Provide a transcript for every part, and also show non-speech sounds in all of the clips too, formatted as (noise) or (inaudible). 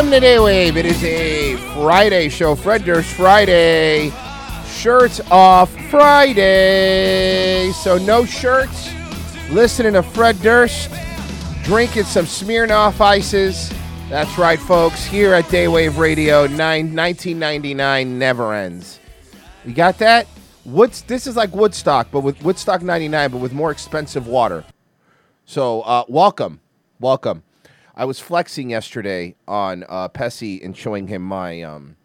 Welcome to Daywave. It is a Friday show, Fred Durst Friday. Shirts off Friday. So no shirts. Listening to Fred Durst, drinking some Smirnoff ices. That's right, folks. Here at Daywave Radio, nine, 1999 never ends. You got that? Woods. This is like Woodstock, but with Woodstock '99, but with more expensive water. So, uh, welcome, welcome. I was flexing yesterday on uh, Pessy and showing him my um,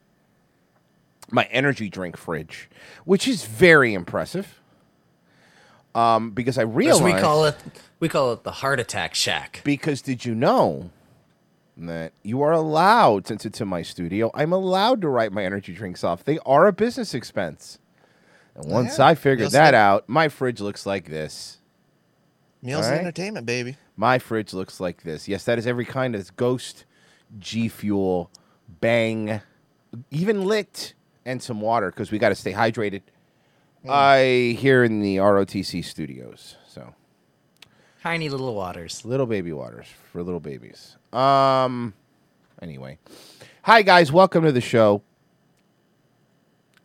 my energy drink fridge, which is very impressive. Um, because I realized we call it, we call it the heart attack shack. because did you know that you are allowed, since it's in my studio, I'm allowed to write my energy drinks off. They are a business expense. And once yeah. I figured Meals that out, my fridge looks like this. Meals and right. entertainment, baby. My fridge looks like this. Yes, that is every kind of Ghost, G Fuel, Bang, even lit, and some water because we got to stay hydrated. I here in the ROTC studios. So Tiny little waters. little baby waters for little babies. Um. Anyway, hi guys, welcome to the show.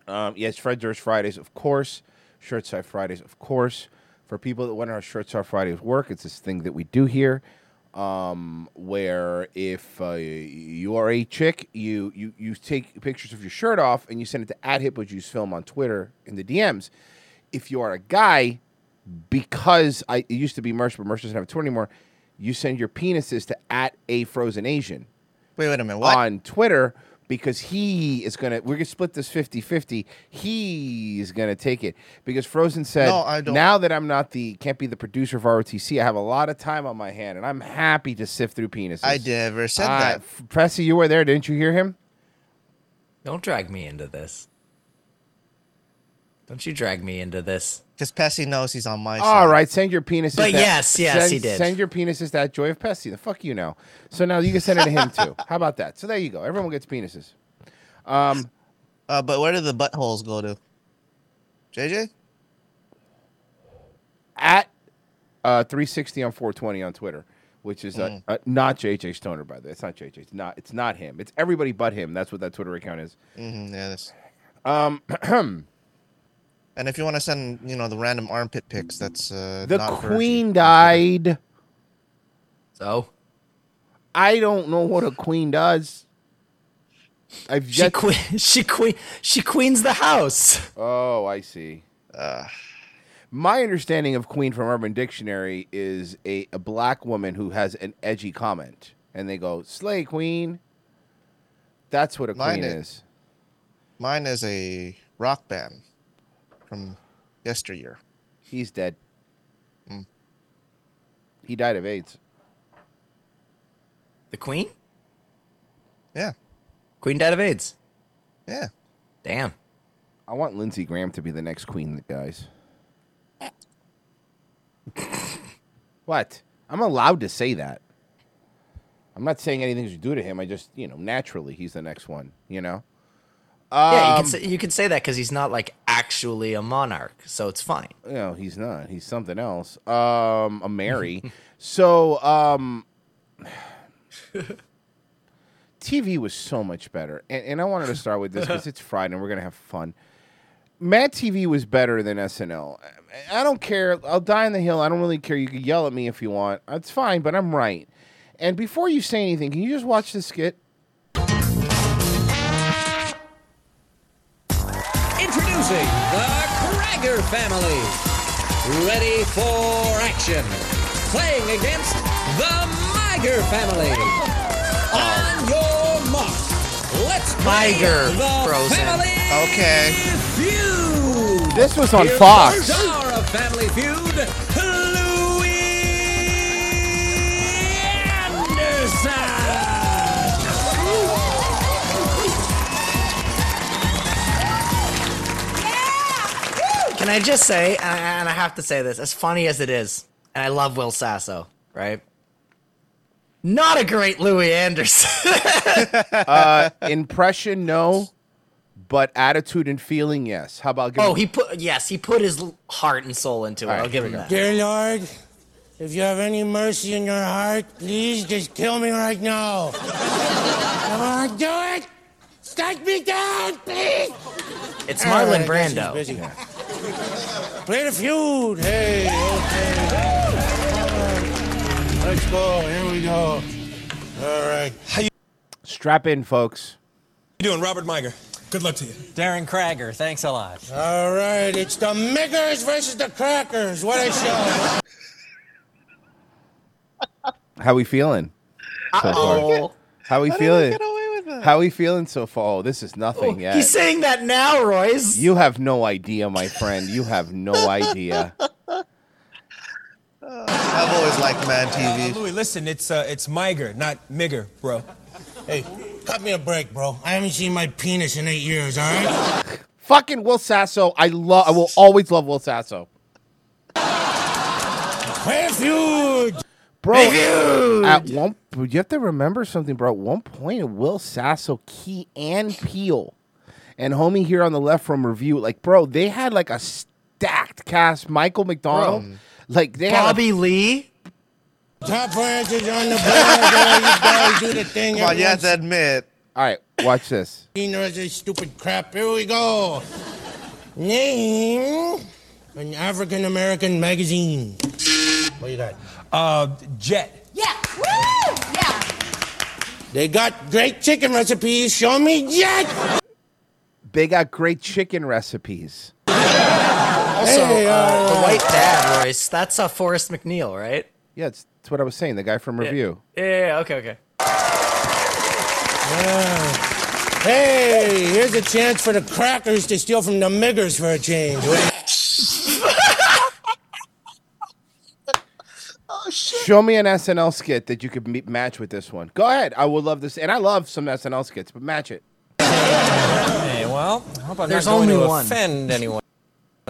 Um, yes, Fred Durst Fridays, of course. Shirts Off Fridays, of course. For people that wonder how Shirts Off Fridays work, it's this thing that we do here, um, where if uh, you are a chick, you, you you take pictures of your shirt off and you send it to at Hippo Juice Film on Twitter in the DMs. If you are a guy, because I it used to be Merch, but Merch doesn't have a Twitter anymore, you send your penises to at a frozen Asian Wait, wait a minute. What? on Twitter because he is going to, we're going to split this 50 50. He's going to take it because Frozen said, No, I don't- now that I'm not the, can't be the producer of ROTC, I have a lot of time on my hand and I'm happy to sift through penises. I never said Uh, that. F- Pressy, you were there. Didn't you hear him? Don't drag me into this. Don't you drag me into this. Because Pessy knows he's on my side. All right, send your penises. But to- yes, yes, send, he did. Send your penises to that Joy of Pessy. The fuck you know. So now you can send it to him too. (laughs) How about that? So there you go. Everyone gets penises. Um, Uh, but where do the buttholes go to? JJ? at uh, 360 on 420 on Twitter, which is uh, Mm. uh, not JJ Stoner, by the way. It's not JJ. It's not. It's not him. It's everybody but him. That's what that Twitter account is. Mm-hmm, yeah, this. Um, (clears throat) And if you want to send, you know, the random armpit pics, that's uh, the not virgin. queen died. So I don't know what a queen does. I've she yet. queen, (laughs) she queen, she queens the house. oh, I see. Uh, My understanding of queen from Urban Dictionary is a, a black woman who has an edgy comment, and they go "slay queen." That's what a Mine queen is- is. mine is a rock band from yesteryear. He's dead. Mm. He died of AIDS. The queen, Yeah, queen died of AIDS. yeah. Damn. I want Lindsey Graham to be the next queen, guys. (laughs) what? I'm allowed to say that. I'm not saying anything to do to him. I just, you know, naturally he's the next one. You know. Yeah, you Um, can say you can say that because he's not like actually a monarch, so it's fine. No, he's not. He's something else. Um, a Mary. (laughs) so, um, (sighs) TV was so much better, and, and I wanted to start with this because it's (laughs) Friday and we're gonna have fun. Mad TV was better than SNL. I I don't care. I'll die on the hill. I don't really care. You can yell at me if you want. That's fine, but I'm right. And before you say anything, can you just watch the skit? Introducing the Krager family. Ready for action. Playing against the Miger family. Oh. On your mark. Let's play Miger, the Frozen. family Okay. feud. This was on Here's Fox. the star of Family Feud, Can I just say, and I, have to say this, as funny as it is, and I love Will Sasso, right? Not a great Louie Anderson. (laughs) Uh, impression, no, but attitude and feeling, yes. How about? oh, he put yes, he put his heart and soul into it. All right, I'll give here him we that. Dear Lord, If you have any mercy in your heart, please just kill me right now. (laughs) Come on, do it! Strike me down, please! It's Marlon I guess he's Brando. Busy. Play the feud. Hey, okay. Let's go. Here we go. All right. Strap in, folks. you doing, Robert Miger? Good luck to you. Darren Krager, thanks a lot. All right. It's the Miggers versus the Crackers. What a show. How we feeling? So far? Oh, How we How did I feeling? Get away with that? How we feeling so far? Oh, this is nothing yet. he's saying that now, Royce. You have no idea, my friend. You have no (laughs) idea. I've always liked Mad TV. Louis, listen, it's uh, it's Miger, not Migger, bro. Hey, cut me a break, bro. I haven't seen my penis in eight years, all right? (laughs) Fucking Will Sasso. I love. I will always love Will Sasso, Play the feud. bro. At one, you have to remember something, bro. At one point, Will Sasso, Key, and Peele, and homie here on the left from review, like, bro, they had like a stacked cast. Michael McDonald, like they had. Bobby Lee. Top ranches on the board. There you guys do the thing. Come on, you have to admit. all right, watch this. seen her as a stupid crap. Here we go. Name an African American magazine. What you got? Uh, Jet. Yeah. Woo! Yeah. They got great chicken recipes. Show me Jet. They got great chicken recipes. Also, Hey, uh, the uh, white dad, Royce. That's uh, Forrest MacNeil, right? Yeah, it's, that's what I was saying. The guy from review. Yeah, yeah, yeah, okay, okay. Hey, here's a chance for the crackers to steal from the miggers for a change. Show me an SNL skit that you could me- match with this one. Go ahead. I would love this, and I love some SNL skits, but match it. Hey, well, I hope I'm There's not going only to one. offend anyone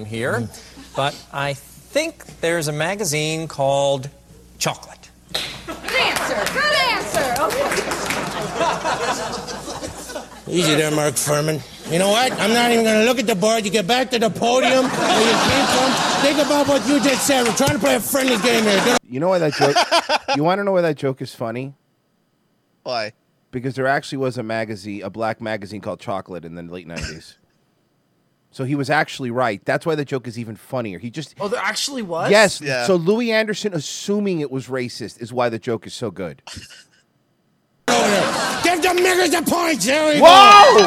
here, but I think there's a magazine called Chocolate. Good answer. Good answer. Okay. Easy there, Mark Fuhrman. You know what? I'm not even going to look at the board. You get back to the podium where you came from. Think about what you just said. We're trying to play a friendly game here. Get You know why that joke? (laughs) you want to know why that joke is funny? Why? Because there actually was a magazine, a black magazine called Chocolate in the late '90s. (laughs) so he was actually right. That's why the joke is even funnier. He just Oh, there actually was? yes. Yeah. So Louie Anderson assuming it was racist is why the joke is so good. (laughs) over. Give the miggers the points. There we Whoa! go.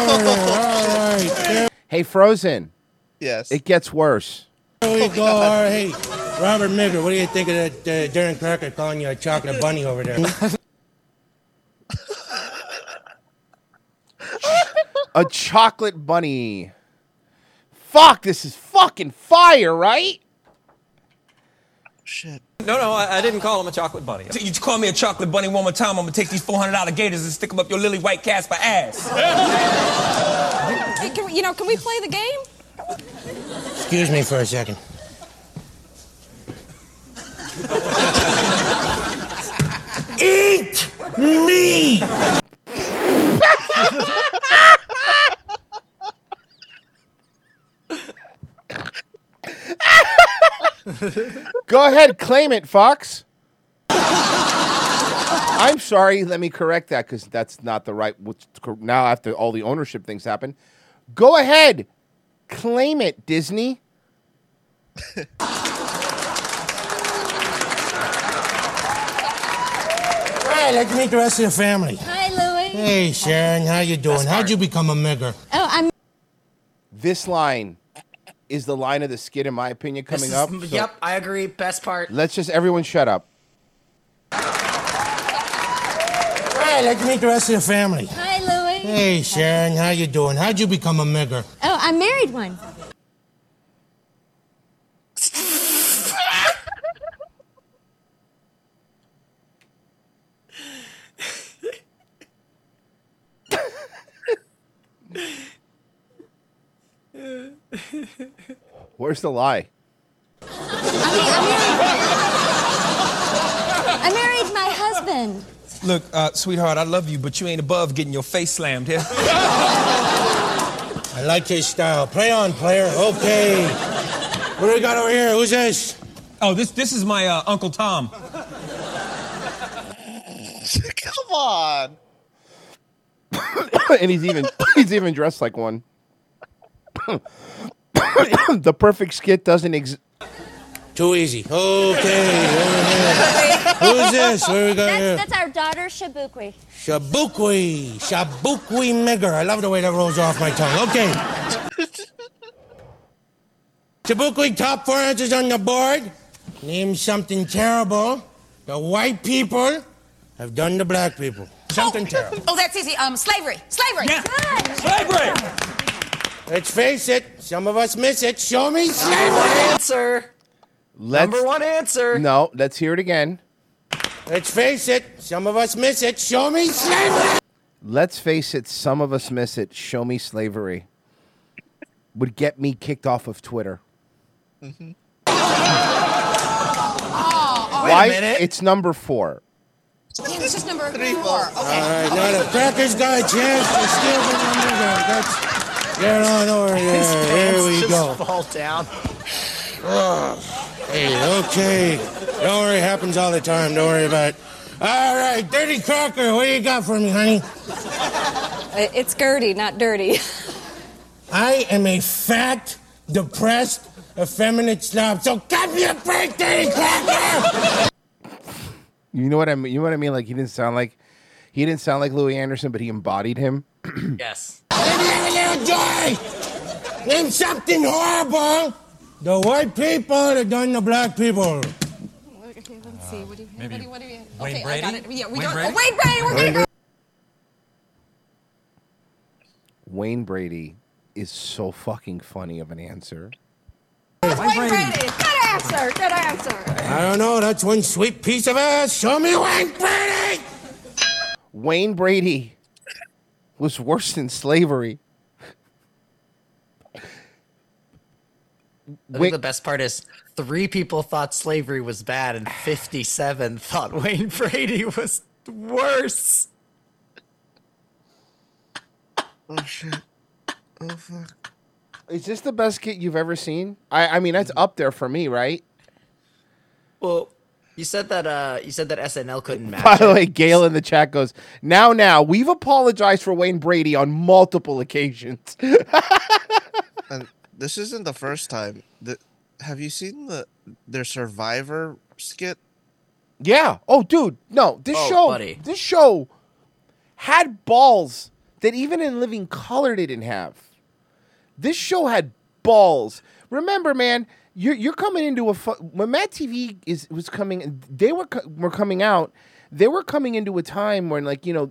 All right. Hey, Frozen. Yes. It gets worse. There we go. All right. Hey, Robert Migger, what do you think of that uh, Darren Cracker calling you a chocolate bunny over there? A chocolate bunny. Fuck, this is fucking fire, right? Shit. No, no, I, I didn't call him a chocolate bunny. You call me a chocolate bunny one more time, I'm gonna take these $400 gators and stick them up your lily white Casper ass. Hey, can, we- you know, can we play the game? Excuse me for a second. Eat me! (laughs) (laughs) Go ahead, claim it, Fox. I'm sorry. Let me correct that because that's not the right. what's Now, after all the ownership things happen, go ahead, claim it, Disney. All right, let's meet the rest of the family. Hi, Louie. Hey, Sharon, how you doing? How'd you become a migger? Oh, I'm. This line is the line of the skit, in my opinion, coming is- up. So Yep, I agree. Best part. Let's just everyone shut up. All right, let's meet the rest of the family. Hi, Louie. Hey, Sharon, how you doing? How'd you become a migger? Oh, I married one. (laughs) Where's the lie? I mean, I married. I married my husband. Look, uh, sweetheart, I love you, but you ain't above getting your face slammed here. (laughs) I like his style. Play on, player. Okay. What do we got over here? Who's this? Oh, this this is my uh, Uncle Tom. (laughs) Come on. (coughs) and he's even (coughs) he's even dressed like one. (coughs) the perfect skit doesn't exist. Too easy. Okay. Who's this? Where do we got here? That's, that's our daughter, Shabukwi. Shabukwi. Shabukwi Megger. I love the way that rolls off my tongue. Okay. (laughs) Shabukwi, top four answers on the board. Name something terrible. The white people have done to black people. Something terrible. Oh, that's easy. Um, slavery. Slavery. Yeah. Slavery. Let's face it, some of us miss it. Show me slavery. Answer. Let's, Number one answer. No, let's hear it again. Let's face it, some of us miss it. Show me slavery. Let's face it, some of us miss it. Show me slavery. Would get me kicked off of Twitter. Mm-hmm. (laughs) Wait Why? a minute. It's number four. It's just number Three, four. Okay. All right, now the Crackers got a chance to steal the number. one. That's get on over there. There Pants we just go. fall down. Hey, okay. Don't worry, happens all the time. Don't worry about it. All right, Dirty Cracker, what do you got for me, honey? Uh, It's Gertie, not dirty. (laughs) I am a fat, depressed, effeminate slob. So give me a break, Dirty Cracker. You know what I mean? You know what I mean? Like he didn't sound like he didn't sound like Louie Anderson, but he embodied him. (clears throat) Yes. Let me have a little joy. Name something horrible. The white people have done the black people. Okay, let's see. What do you have? What do you, what do you have? Wayne okay, I got it. Yeah, we Wayne got Brady? Oh, Wayne Brady. We're gonna go. Wayne Brady is so fucking funny of an answer. Wayne Brady. Good answer. Good answer. I don't know. That's one sweet piece of ass. Show me Wayne Brady. Wayne Brady was worse than slavery. I think the best part is three people thought slavery was bad and 57 thought Wayne (laughs) Brady was worse. Oh shit. Oh fuck. Is this the best kit you've ever seen? I, I mean, that's up there for me, right? Well, you said that uh you said that SNL couldn't match. By the way, Gail in the chat goes, now, now, we've apologized for Wayne Brady on multiple occasions. (laughs) And this isn't the first time. The, have you seen the their Survivor skit? yeah. Oh, dude. No, this Oh, show, buddy. this show had balls that even in Living Color they didn't have. This show had balls. Remember, man, you're you're coming into a fu- when Mad TV is was coming. They were co- were coming out. They were coming into a time when, like, you know,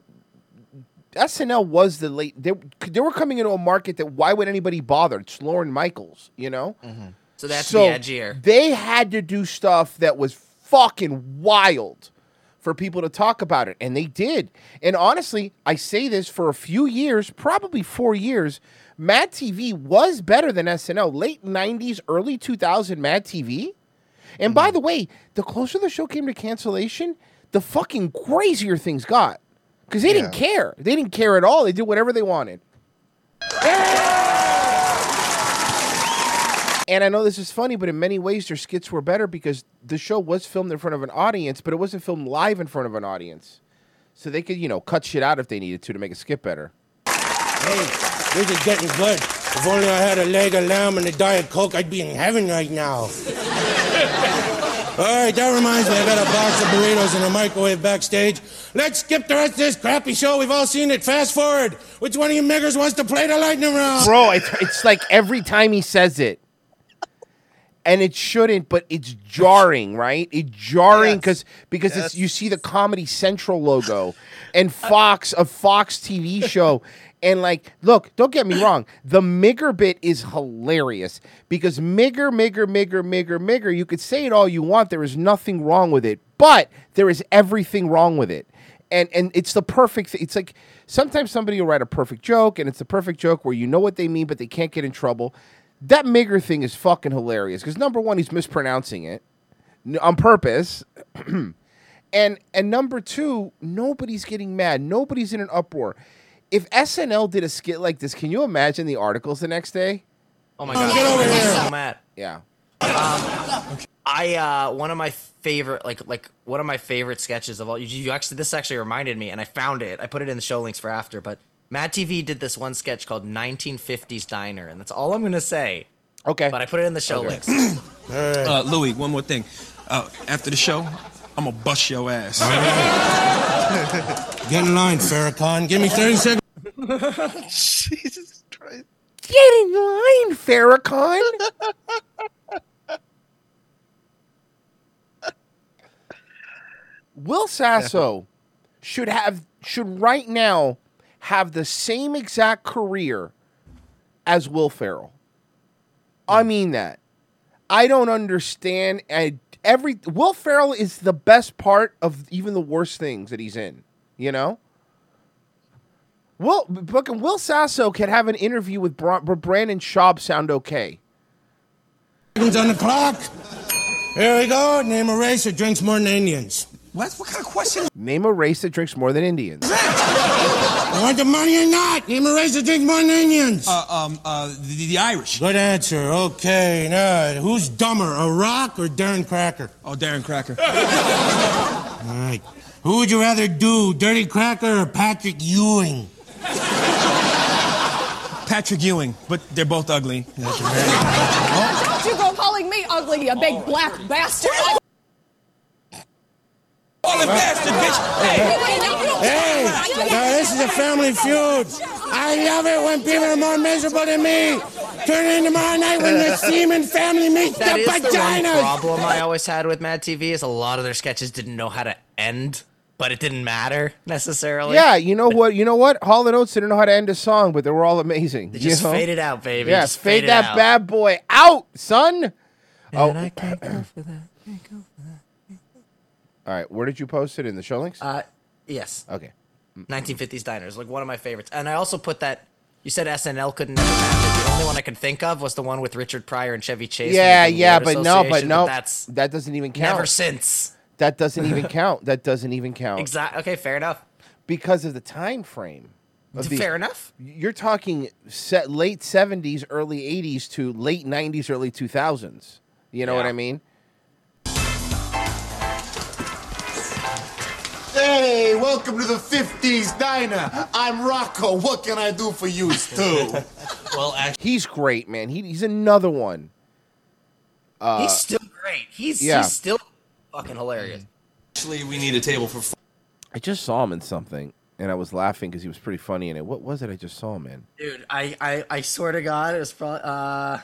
SNL was the late. They they were coming into a market that why would anybody bother? It's Lorne Michaels, you know. Mm-hmm. so that's so the edgier. They had to do stuff that was fucking wild for people to talk about it, and they did. And honestly, I say this for a few years, probably four years. Mad TV was better than SNL. Late '90s, early 2000 Mad TV. And by hmm. the way, the closer the show came to cancellation, the fucking crazier things got. Because they didn't care. They didn't care at all. They did whatever they wanted. And I know this is funny, but in many ways, their skits were better because the show was filmed in front of an audience, but it wasn't filmed live in front of an audience. So they could, you know, cut shit out if they needed to to make a skit better. Hey, this is getting good. If only I had a leg of lamb and a diet coke, I'd be in heaven right now. All right, that reminds me, I got a box of burritos in the microwave backstage. Let's skip the rest of this crappy show. We've all seen it. Fast forward. Which one of you niggers wants to play the lightning round? Bro, it's, it's like every time he says it. And it shouldn't, but it's jarring, right? It's jarring Yes. because because it's you see the Comedy Central logo and Fox a Fox TV show, and like, look, don't get me wrong, the Migger bit is hilarious because Migger, Migger, Migger, Migger, Migger. You could say it all you want, there is nothing wrong with it, but there is everything wrong with it and and it's the perfect thing. It's like sometimes somebody will write a perfect joke, and it's the perfect joke where you know what they mean, but they can't get in trouble. That Migger thing is fucking hilarious because number one, he's mispronouncing it on purpose, (clears throat) and and number two, nobody's getting mad, nobody's in an uproar. If SNL did a skit like this, can you imagine the articles the next day? Oh my god. get over I'm here. so mad. Yeah. I uh one of my favorite like like one of my favorite sketches of all you, you actually this actually reminded me and I found it. I put it in the show links for after, but Mad TV did this one sketch called 1950s Diner and that's all I'm going to say. Okay. But I put it in the show links. (clears throat) Uh, Louis, one more thing. Uh, after the show, I'm gonna bust your ass. (laughs) Get in line, Farrakhan. Give me 30 seconds. (laughs) Jesus Christ. Get in line, Farrakhan. Will Sasso should have should right now have the same exact career as Will Ferrell. I hmm. mean that. I don't understand. I, every Will Ferrell is the best part of even the worst things that he's in. You know. Will fucking Will Sasso can have an interview with Bra- Brandon Schaub sound okay. Seconds on the clock. Here we go. Name a race that drinks more than Indians. What? What kind of question? Name a race that drinks more than Indians. (laughs) You want the money or not? Name a race that drinks more than Indians. Uh, um, uh, the, the Irish. Good answer. Okay. Now, who's dumber, a rock or Darren Cracker? Oh, Darren Cracker. (laughs) All right. Who would you rather do, Dirty Cracker or Patrick Ewing? Patrick Ewing, but they're both ugly. Don't you go calling me ugly, you big black bastard. All the bastard, bitch. Hey, now this is a family feud. I love it when people are more miserable than me. Turn in tomorrow night when the (laughs) Seaman family meets That the is the one problem I always had with Mad TV is a lot of their sketches didn't know how to end, but it didn't matter necessarily. Yeah, you know what? You know what? Hall and Oates didn't know how to end a song, but they were all amazing. They just know? faded out, baby. Yeah, just fade that out. bad boy out, son. Oh, And I can't go for that. all right. Where did you post it in the show links? Uh, yes. okay. 1950s diners, like one of my favorites. And I also put that. You said SNL couldn't match it. The only one I could think of was the one with Richard Pryor and Chevy Chase. Yeah, yeah, but no, but no, That's that doesn't even count. never since. That doesn't even (laughs) count. That doesn't even count Exactly. Okay, fair enough. because of the time frame. the- fair enough. You're talking set late '70s, early '80s to late '90s, early 2000s. You know what I mean? Hey, welcome to the 50s diner. I'm Rocco. What can I do for you, too? (laughs) Well, actually, He's great, man. He, he's another one. he's uh, still great. He's, yeah. he's still fucking hilarious. Actually, we need a table for. I just saw him in something, and I was laughing because he was pretty funny in it. What was it? I just saw him in. Dude, I, I, I swear to God, it was probably. Uh,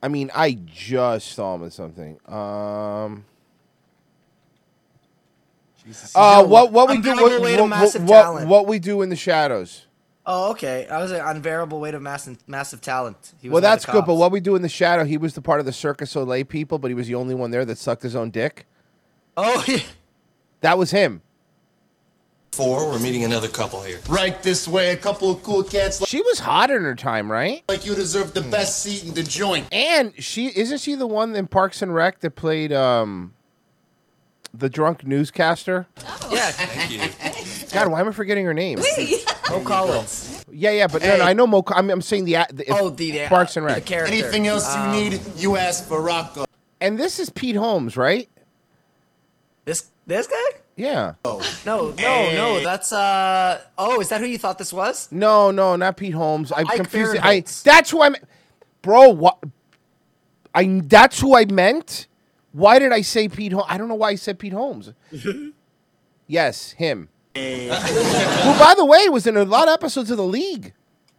I mean, I just saw him in something. Um. Uh, what what we do? Unbearable What, what, what, what we do in the shadows? Oh, okay. I was an unbearable weight of massive, massive talent. He was Well, that's good. But what we do in the shadow? He was the part of the Circus Soleil people, but he was the only one there that sucked his own dick. Oh, (laughs) yeah. That was him. Four, we're meeting another couple here. right this way. A couple of cool cats She was hot in her time, right? like you deserve the best seat in the joint. And she isn't she the one in Parks and Rec that played um the drunk newscaster? yeah. Thank you. (laughs) God, why am I forgetting her name? Mo (laughs) Collins. Yeah, yeah, but no, no, I know Mo. I'm, I'm saying the, a- the Oh, the, the Parks and The Rec. character. Anything else you Um, need, you ask for Rocco. And this is Pete Holmes, right? This this guy? Yeah. No, no, no. That's uh. Oh, is that who you thought this was? No, no, not Pete Holmes. I'm Ike confused. I that's who I meant. Bro, what? I that's who I meant. Why did I say Pete Holmes? I don't know why I said Pete Holmes. (laughs) yes, him. Who, by the way, was in a lot of episodes of The League.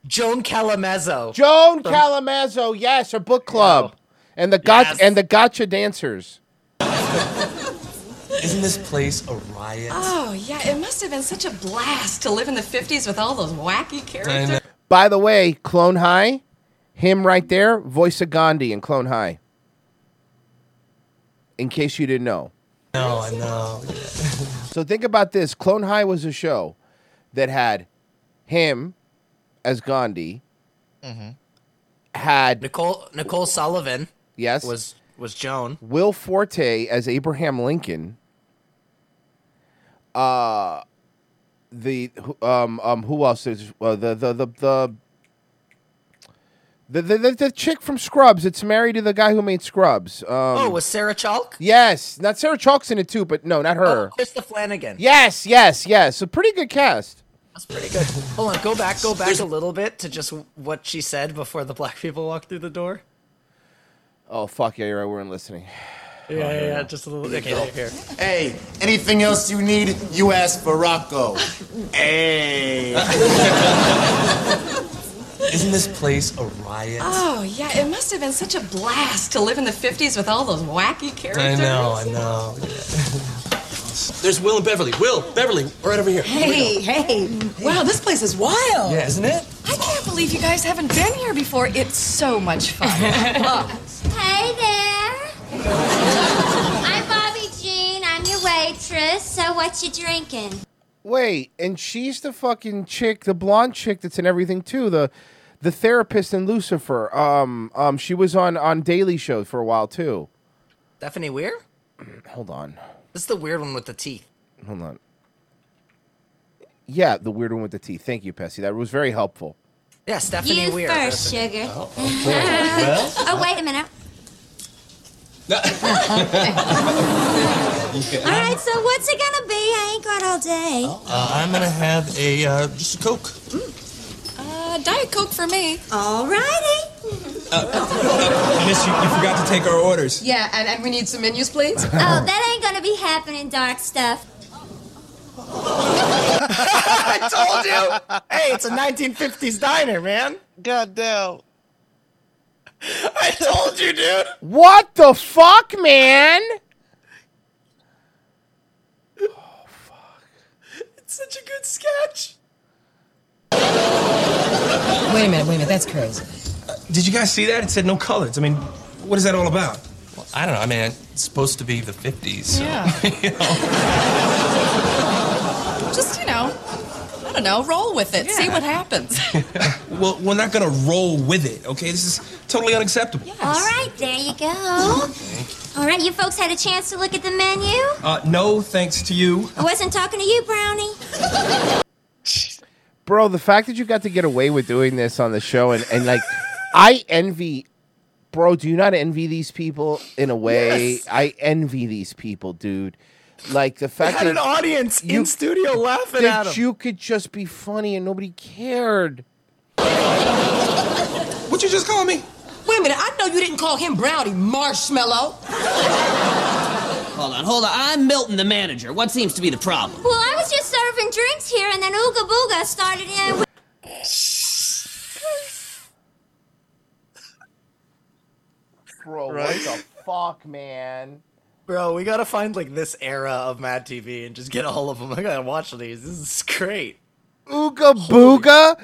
Joan Calamezzo. Joan Calamezzo, yes, her book club, and the got Yes. and the gotcha dancers. (laughs) Isn't this place a riot? Oh, yeah, it must have been such a blast to live in the 50s with all those wacky characters. By the way, Clone High, him right there, voice of Gandhi in Clone High. In case you didn't know. No, I know. (laughs) So think about this. Clone High was a show that had him as Gandhi, had Nicole Nicole Sullivan yes was was Joan. Will Forte as Abraham Lincoln. Uh the who- um um who else is uh, the the the the The, the, the, the chick from Scrubs. It's married to the guy who made Scrubs. Um, oh, was Sarah Chalke? yes, not Sarah Chalke's in it too, but no, not her. Oh, Krista Flanagan. Yes, yes, yes. A pretty good cast. That's pretty good. Hold on, go back, go back a little bit to just what she said before the black people walked through the door. Oh fuck yeah, you're right. We weren't listening. Yeah, yeah, yeah, just a little. Okay, there, here. Hey, anything else you need, you ask for Rocco. hey. (laughs) Isn't this place a riot? Oh, yeah, it must have been such a blast to live in the 50s with all those wacky characters. I know, I know. There's Will and Beverly. Will, Beverly, right over here. Hey, hey. Wow, this place is wild. Yeah, isn't it? I can't believe you guys haven't been here before. It's so much fun. (laughs) Hey there. I'm Bobby Jean. I'm your waitress. So what you drinking? Wait, and she's the fucking chick, the blonde chick that's in everything too. The the therapist in Lucifer. Um, um, she was on on Daily Show for a while too. Stephanie Weir? (clears throat) Hold on, This is the weird one with the teeth. hold on. Yeah, the weird one with the teeth. Thank you, Pessy. That was very helpful. Yeah, Stephanie you Weir. first, That's- sugar. (laughs) Well- oh, wait a minute. (laughs) All right, so what's it gonna be? I ain't got all day. Uh, I'm gonna have a uh, just a Coke. Uh, Diet Coke for me. All righty. (laughs) Miss, you, you forgot to take our orders. Yeah, and, and we need some menus, please. Oh, that ain't gonna be happening, dark stuff. (laughs) I told you. Hey, it's a 1950s diner, man. God damn. (laughs) I told you, dude. What the fuck, man? Oh fuck. It's such a good sketch. Wait a minute, wait a minute. That's crazy. Did you guys see that? It said no colors. I mean, what is that all about? Well, I don't know. I mean, it's supposed to be the 50s. So, Yeah. (laughs) you know. (laughs) Just, you know, I don't know, roll with it. See what happens. (laughs) Well, we're not gonna roll with it, okay? This is totally unacceptable. All right, there you go. All right, you folks had a chance to look at the menu? Uh, no, thanks to you. I wasn't talking to you, Brownie. Bro, the fact that you got to get away with doing this on the show and, and like (laughs) I envy bro, do you not envy these people in a way? Yes. I envy these people, dude. Like the They fact had that an audience in studio laughing that at him. you could just be funny and nobody cared. What you just call me? Wait a minute, I know you didn't call him Brownie Marshmallow. Hold on, hold on. I'm Milton, the manager. What seems to be the problem? Well, I was just serving drinks here, and then Ooga Booga started in. With- Bro, Right? what the fuck, man? Bro, we gotta find like this era of Mad TV and just get all of them. I gotta watch these. This is great. Ooga Booga?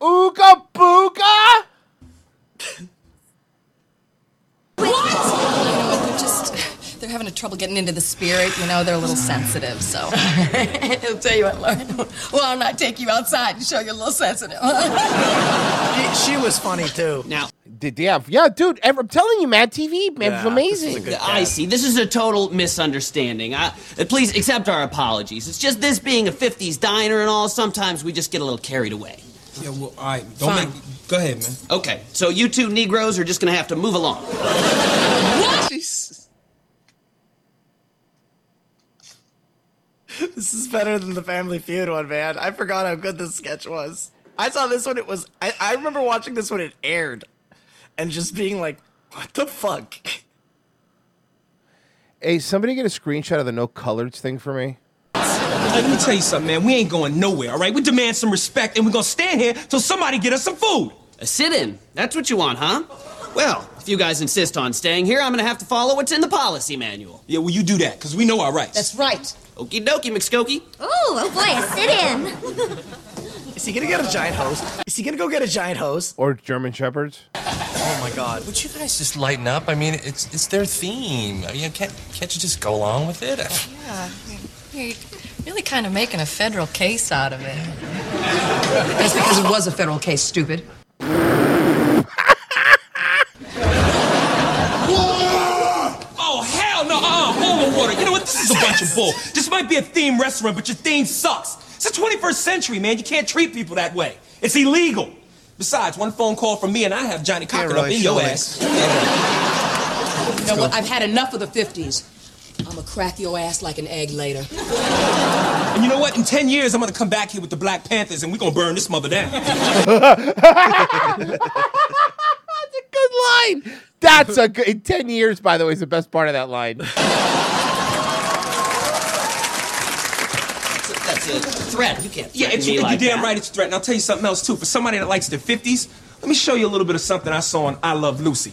Ooga Booga? They're just, they're having a trouble getting into the spirit. You know, they're a little sensitive, so. (laughs) I'll tell you what, Lauren. Well, I'll not take you outside and show you a little sensitive. she, she was funny too. Now, Did yeah, yeah, dude. I'm telling you, Mad TV, man, it's amazing. I see. This is a total misunderstanding. I, uh, please accept our apologies. It's just this being a 50s diner and all, sometimes we just get a little carried away. Yeah, well, all right. Don't Fine. make. Go ahead, man. Okay, so you two Negroes are just gonna have to move along. (laughs) This is better than the Family Feud one, man. I forgot how good this sketch was. I saw this one. it was. I, I remember watching this when it aired, and just being like, "What the fuck?" Hey, somebody get a screenshot of the no coloreds thing for me. Let me tell you something, man. We ain't going nowhere, all right? We demand some respect, and we're gonna stand here till somebody get us some food. A sit-in. That's what you want, huh? Well, if you guys insist on staying here, I'm gonna have to follow what's in the policy manual. Yeah, well, you do that, because we know our rights. That's right. Okie dokie, McSkokey. Ooh, oh boy, a sit in. (laughs) Is he gonna get a giant hose? Is he gonna go get a giant hose? Or German Shepherds. Oh my god. Would you guys just lighten up? I mean, it's it's their theme. I mean, can't can't you just go along with it? yeah, you're really kind of making a federal case out of it. That's because it was a federal case, stupid. Oh, hell no. Uh, hold on, water. You know what? This bunch of bull. This might be a theme restaurant, but your theme sucks. It's the 21st century, man. You can't treat people that way. It's illegal. Besides, one phone call from me and I have Johnny cocking Roy, up in your ass. You know what? I've had enough of the 50s. I'm gonna crack your ass like an egg later. And you know what? In 10 years, I'm gonna come back here with the Black Panthers and we're gonna burn this mother down. (laughs) That's a good line. That's a good. In ten years, by the way, is the best part of that line. That's a threat. You can't Yeah, threaten it's, me you're like damn that. right it's a threat. And I'll tell you something else, too. For somebody that likes the 50s, let me show you a little bit of something I saw on I Love Lucy.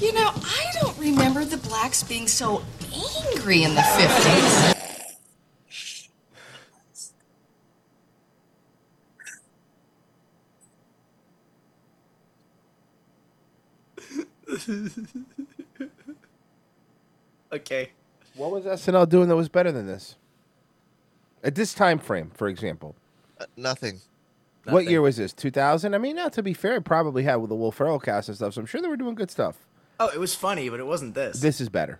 You know, I don't remember the blacks being so angry in the 50s. (laughs) okay. What was SNL doing that was better than this? At this time frame, for example. Uh, nothing. What year was this? 2000? I mean, now to be fair, it probably had with the Will Ferrell cast and stuff, so I'm sure they were doing good stuff. Oh, it was funny, but it wasn't this. This is better.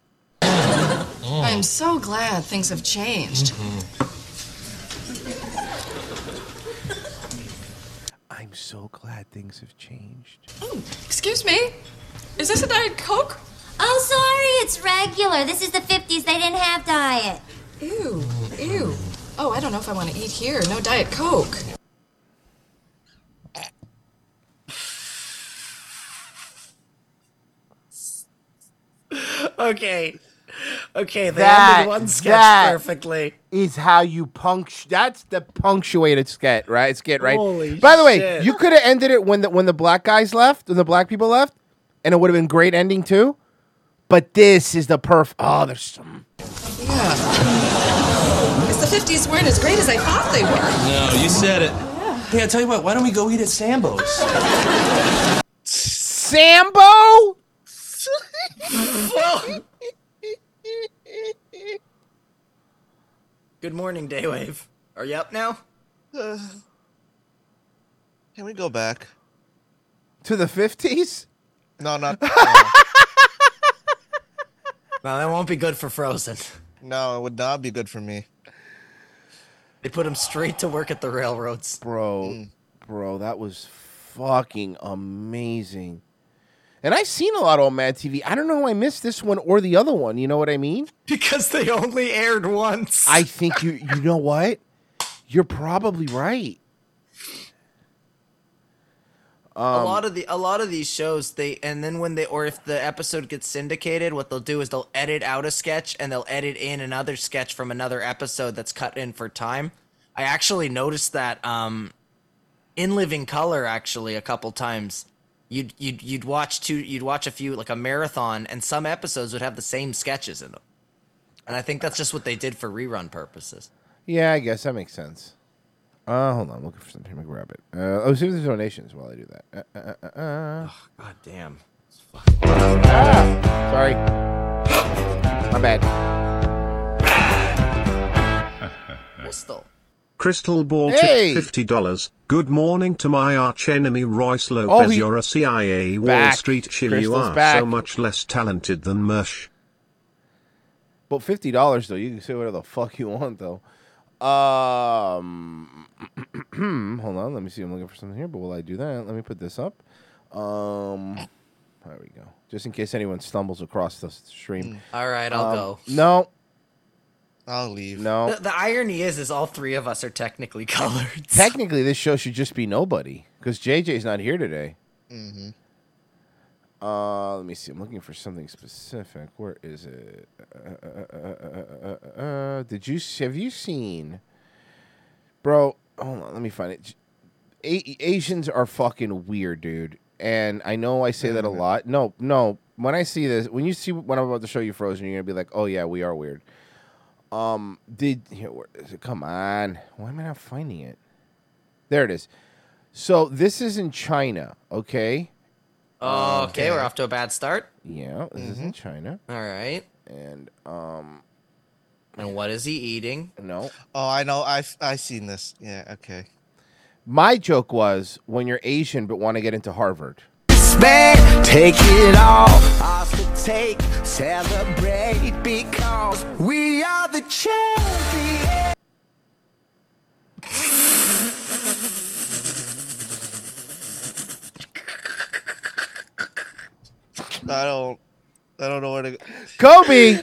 (laughs) I'm so glad things have changed. So glad things have changed. Oh, excuse me? Is this a Diet Coke? Oh, sorry, it's regular. This is the 50s. They didn't have diet. Ew, ew. Oh, I don't know if I want to eat here. No Diet Coke. okay. Okay, they That- ended one sketch that perfectly. Is how you punctu. That's the punctuated skit, right? Skit, right? Holy By the way, shit. you could have ended it when the when the black guys left, when the black people left, and it would have been great ending too. But this is the perf. Oh, there's some. Yeah. Because the 50s weren't as great as I thought they were. No, you said it. Yeah. Hey, I tell you what. Why don't we go eat at Sambo's? Sambo. (laughs) Good morning, Daywave. Are you up now? Uh, can we go back? To the fifties? No, not. (laughs) No, that won't be good for Frozen. no, it would not be good for me. They put him straight to work at the railroads. Bro, bro, that was fucking amazing. And I've seen a lot on Mad TV. I don't know how I missed this one or the other one. You know what I mean? Because they only aired once. I think you. You know what? You're probably right. a Um, lot of the a lot of these shows they and then when they or if the episode gets syndicated what they'll do is they'll edit out a sketch and they'll edit in another sketch from another episode that's cut in for time i actually noticed that um in living color actually a couple times you'd you'd you'd watch two you'd watch a few like a marathon and some episodes would have the same sketches in them and i think that's just what they did for rerun purposes Yeah, I guess that makes sense. Uh, hold on, I'm looking for something. to grab it. Uh, oh, see if there's donations while I do that. Uh, uh, uh, uh. god damn Ah, sorry. My bad. Crystal. Crystal Ball Hey! tip fifty dollars. Good morning to my arch enemy Royce Lopez. Oh, he- You're a CIA Wall Back. Street chill. You are back. so much less talented than Mersh. But fifty dollars though, you can say whatever the fuck you want though. Um, (clears throat) hold on, let me see. I'm looking for something here, but while I do that, let me put this up. Um, there we go. Just in case anyone stumbles across the stream. all right i'll Um, go No, I'll leave. no. the, the irony is is all three of us are technically (laughs) colored Technically, this show should just be nobody because JJ's not here today. Mm-hmm. Uh, let me see. I'm looking for something specific. Where is it? Uh, uh, uh, uh, uh, uh, uh, did you have you seen, bro? Hold on, let me find it. A- Asians are fucking weird, dude. And I know I say that a lot. No, no. When I see this, when you see when I'm about to show you Frozen, you're gonna be like, "Oh yeah, we are weird." Um, did here? Where is it? Come on, why am I not finding it? There it is. So this is in China, okay? Okay, we're off to a bad start. Yeah, this is in China. All right. And um And what is he eating? No. Oh, I know. I've I seen this. Yeah. Okay. My joke was when you're Asian but want to get into Harvard. Take it all. take, celebrate because we are the champions. I don't. I don't know where to go. Kobe.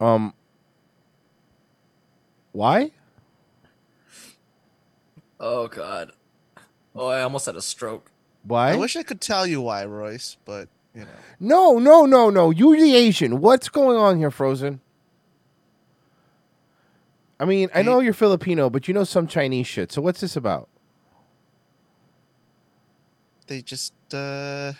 (laughs) um. Why? Oh god. Oh, I almost had a stroke. Why? I wish I could tell you why, Royce, but you know. No, no, no, no. You're the Asian. What's going on here, Frozen? I mean, I know you're Filipino, but you know some Chinese shit. So what's this about? They just uh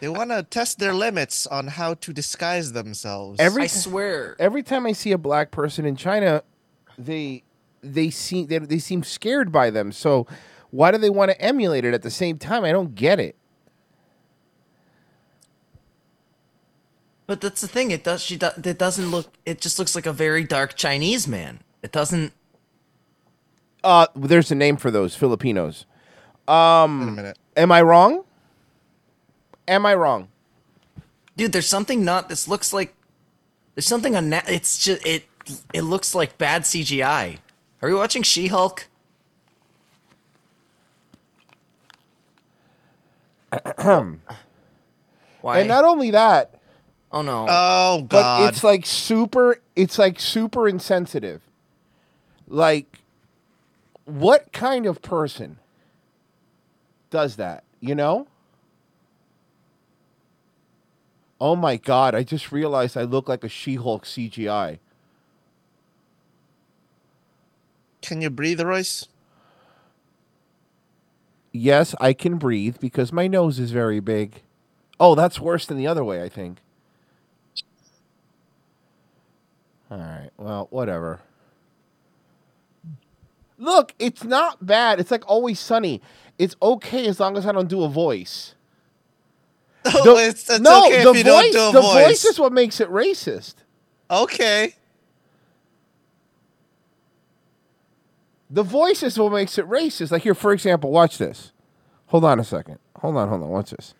they want to test their limits on how to disguise themselves. Every ti- Every time I see a black person in China, they they seem they, they seem scared by them. So why do they want to emulate it at the same time? I don't get it. But that's the thing. It does. She does. It doesn't look. It just looks like a very dark Chinese man. It doesn't. Uh, there's a name for those Filipinos. Um, Wait a minute. Am I wrong? Am I wrong? Dude, there's something not. This looks like. There's something on. It's just it. It looks like bad CGI. Are you watching She-Hulk? (clears throat) Why? And not only that. Oh no. Oh But God. it's like super. It's like super insensitive. Like, what kind of person does that? You know. Oh my god! I just realized I look like a She-Hulk CGI. Can you breathe, Royce? Yes, I can breathe because my nose is very big. Oh, that's worse than the other way, I think. All right. Well, whatever. Look, it's not bad. It's like always sunny. It's okay as long as I don't do a voice. (laughs) Oh, it's, it's no, okay the if you voice, don't do a the voice. voice is what makes it racist. Okay. The voice is what makes it racist. Like here, for example, watch this. Hold on a second. Hold on, hold on. Watch this.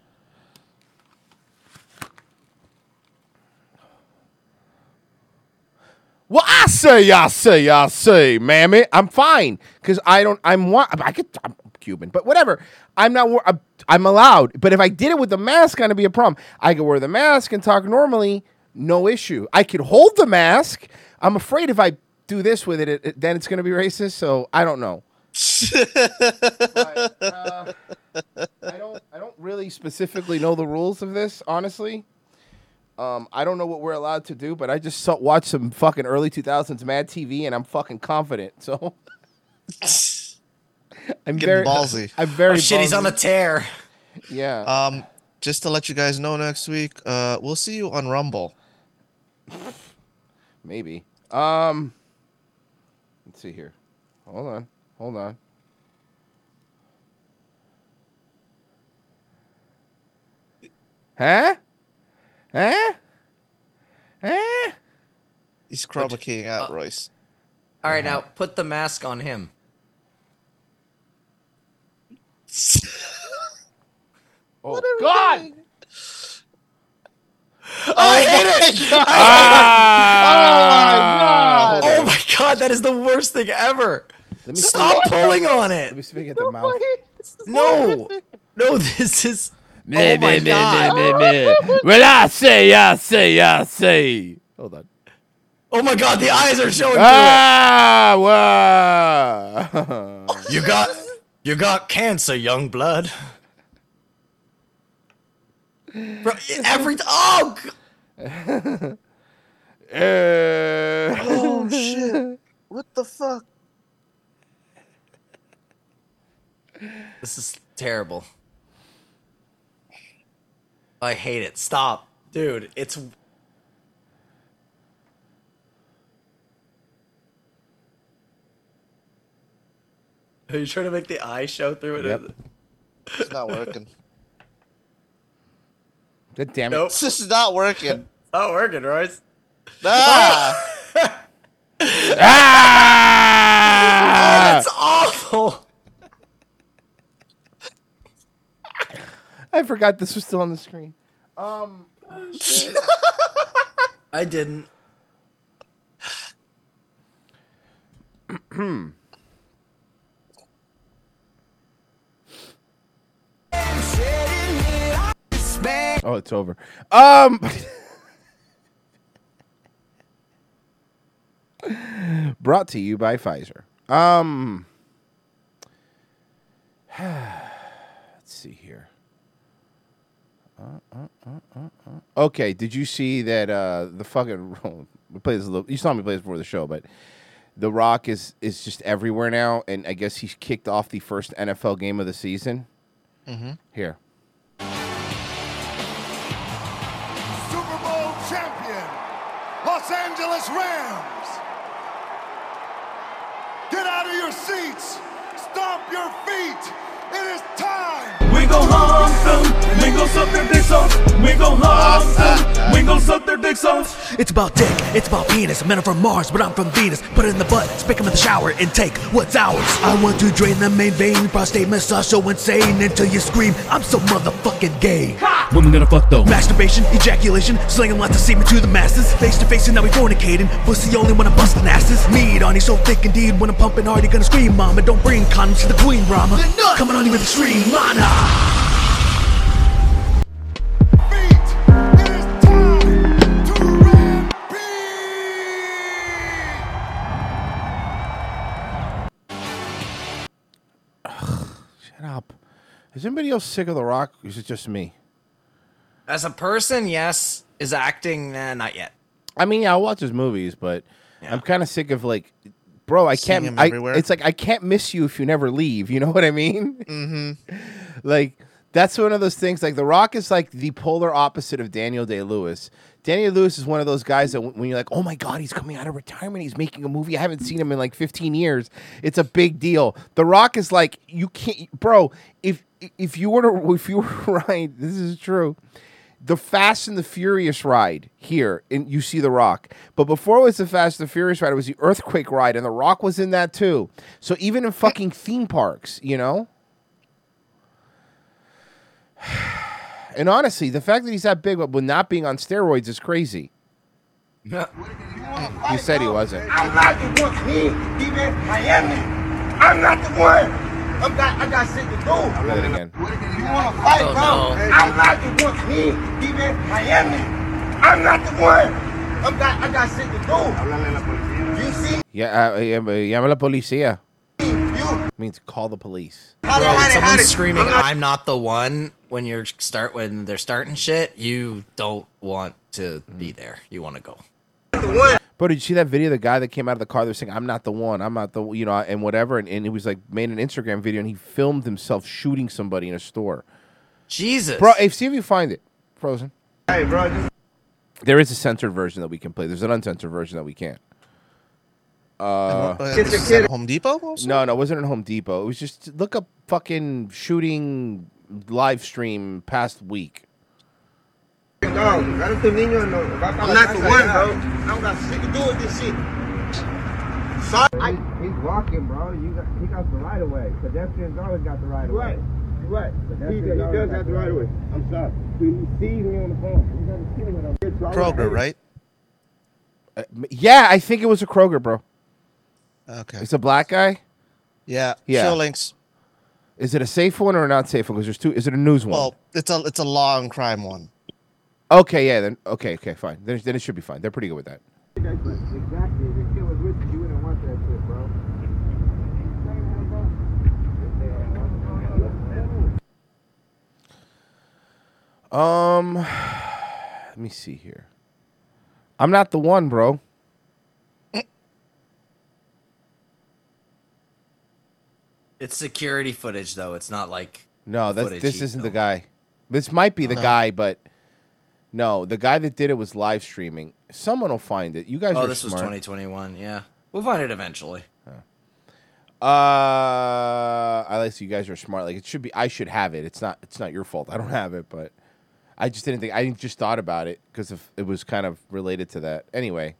Well, I say, I say, I say, mammy, I'm fine because I don't. I'm. I could. I'm Cuban, but whatever. I'm not. I'm allowed. But if I did it with the mask, gonna be a problem. I could wear the mask and talk normally, no issue. I could hold the mask. I'm afraid if I do this with it, it, it- then it's gonna be racist. So I don't know. (laughs) But, uh, I don't. I don't really specifically know the rules of this, honestly. Um, I don't know what we're allowed to do, but I just saw, watched some fucking early 2000s Mad TV, and I'm fucking confident. So (laughs) I'm Getting very ballsy. (laughs) I'm very. Oh, shit, he's on a tear. Yeah. Um, just to let you guys know, next week, uh, we'll see you on Rumble. Maybe. Um. Let's see here. Hold on. Hold on. Huh? Huh? Huh? He's chroma keying out, Royce. All right, now put the mask on him. Oh God! I hate it. Ah! (laughs) Oh my god, that is the worst thing ever. Let Stop pulling on it. Let me speak at the mouth. No, no, this is. Meh, oh my meh, meh, god. meh, meh, meh. Well, I say, I say, I say. Hold on. Oh my god, the eyes are showing Ah, wow. (laughs) You got, you got cancer, young blood. Bro, every oh. G- Oh (laughs) shit! What the fuck? This is terrible. I hate it. Stop, dude. It's. Are you trying to make the eye show through it? Yep. It's not working. God damn it. Nope. This is not working. (laughs) Not working, Royce. Ah! Ah! no. I forgot this was still on the screen. Um, I didn't. oh, it's over. Um, (laughs) brought to you by Pfizer. Um, (sighs) let's see here. Uh, uh, uh, uh, uh. Okay, did you see that? Uh, the fucking (laughs) we played this. A little, you saw me play this before the show, but The Rock is is just everywhere now, and I guess he's kicked off the first NFL game of the season. Mm-hmm. Here, your gon' suck their dicks off. We gon' hump them, we gon' suck their dicks off. It's about dick, it's about penis. Men are from Mars, but I'm from Venus. Put it in the butt, spick 'em in the shower, and take what's ours. I want to drain the main vein, prostate massage so insane until you scream, I'm so motherfucking gay. Women gonna fuck though. Masturbation, ejaculation, slinging lots of semen to the masses. Face to face and now we fornicating. Pussy only when I'm busting asses. Meat on you so thick indeed when I'm pumping hard, you gonna scream, mama. Don't bring condoms to the queen, Brahma. Coming on you with extreme mana. Anybody else sick of The Rock? Is it just me? As a person, yes. Is acting, nah, not yet. I mean, yeah, I'll watch his movies, but I'm kind of sick of like, bro, I Seeing can't. him I, everywhere. it's like I can't miss you if you never leave. You know what I mean? Mm-hmm. (laughs) like that's one of those things. Like The Rock is like the polar opposite of Daniel Day Lewis. Daniel Lewis is one of those guys that when when you're like, oh my god, he's coming out of retirement, he's making a movie. I haven't seen him in like 15 years. It's a big deal. The Rock is like, you can't, bro. If if you were to if you were right, this is true. The Fast and the Furious ride here, and you see The Rock. But before it was the Fast and the Furious ride, it was the Earthquake ride, and The Rock was in that too. So even in fucking theme parks, you know. And honestly, the fact that he's that big but with not being on steroids is crazy. (laughs) He said he wasn't. I'm not the one. Me, even Miami. I'm not the one. I'm got, I got shit to do. Play it again. You wanna fight, Oh, bro? no. I'm not the one. Me, even Miami. I'm not the one. I'm got, I got shit to do. You see? Yeah, uh, yeah, llama la policía. Means call the police. Bro, when someone's screaming, "I'm not the one," when you're start when they're starting shit, you don't want to be mm. there. You want to go. Bro, did you see that video? The guy that came out of the car, they're saying, "I'm not the one. I'm not the you know," and whatever, and, and he was like made an Instagram video, and he filmed himself shooting somebody in a store. Jesus, bro, if see if you find it, Frozen. Hey, bro. There is a censored version that we can play. There's an uncensored version that we can't. Uh, Uh, Get kid- Home Depot also? No, no, it wasn't at Home Depot. It was just look up fucking shooting live stream past week. I'm not the one, bro. I don't got shit to do with this shit. Sorry. He's walking, bro. You got, he got the right of way. Pedestrians always got the right of way. Right. He, he does have the right of way. I'm sorry. He sees me on the phone. He's got to see me on the Kroger, right? Uh, yeah, I think it was a Kroger, bro. Okay. It's a black guy. Yeah. Yeah. Show links. Is it a safe one or not safe one? Because there's two. Is it a news one? Well, it's a it's a law and crime one. okay, yeah. Then okay, okay, fine. Then, then it should be fine. They're pretty good with that. Exactly. If the kid was with you, you wouldn't want that shit, bro. Um, (sighs) let me see here. I'm not the one, bro. It's security footage though. It's not like No, that's this isn't the guy. This might be the No. guy, but no, the guy that did it was live streaming. Someone will find it. You guys Oh, are this was 2021. Yeah, we'll find it eventually. Uh, I like you guys are smart. Like it should be. I should have it. It's not. It's not your fault. I don't have it, but I just didn't think. I just thought about it because it was kind of related to that. Anyway,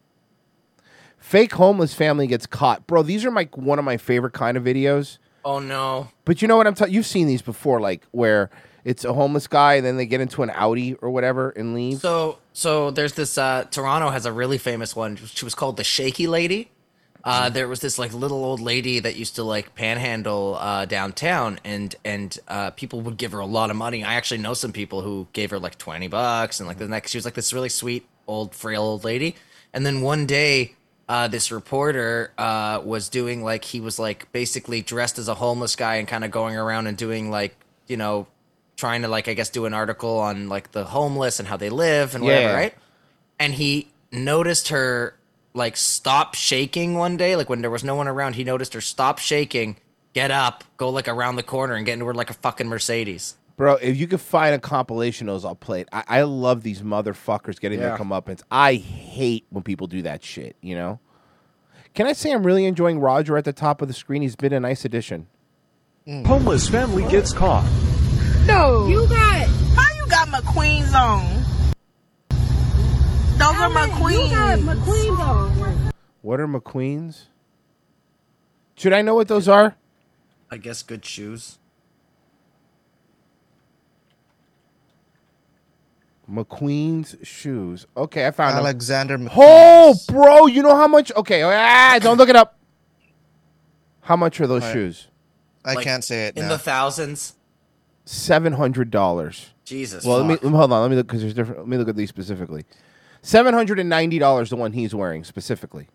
fake homeless family gets caught, bro. These are my one of my favorite kind of videos. Oh no. But you know what I'm talking? You've seen these before, like where it's a homeless guy and then they get into an Audi or whatever and leave. So so there's this uh Toronto has a really famous one. She was called the Shaky Lady. Uh, there was this like little old lady that used to like panhandle uh, downtown, and and uh, people would give her a lot of money. I actually know some people who gave her like twenty bucks, and like the next she was like this really sweet old frail old lady. And then one day, uh, this reporter uh, was doing like he was like basically dressed as a homeless guy and kind of going around and doing like you know trying to like I guess do an article on like the homeless and how they live and whatever, Yeah. right? And he noticed her like stop shaking one day, like when there was no one around. He noticed her stop shaking, get up, go like around the corner, and get into her like a fucking Mercedes. Bro, if you could find a compilation of those, I'll play it. I, I love these motherfuckers getting Yeah. their comeuppance. I hate when people do that shit, you know? Can I say I'm really enjoying Roger at the top of the screen? He's been a nice addition. Mm. Homeless family gets caught. No. You got. How you got McQueen's on? Those are McQueen's. You got McQueen's on. What are McQueen's? Should I know what those are? I guess good shoes. McQueen's shoes. Okay, I found them. Alexander Oh, bro, you know how much? Okay, ah, don't look it up. How much are those All right. shoes? I Like, can't say it in now. the thousands. Seven hundred dollars. Jesus. Well, fuck. let me- hold on. Let me look because there's different. Let me look at these specifically. Seven hundred and ninety dollars. The one he's wearing specifically.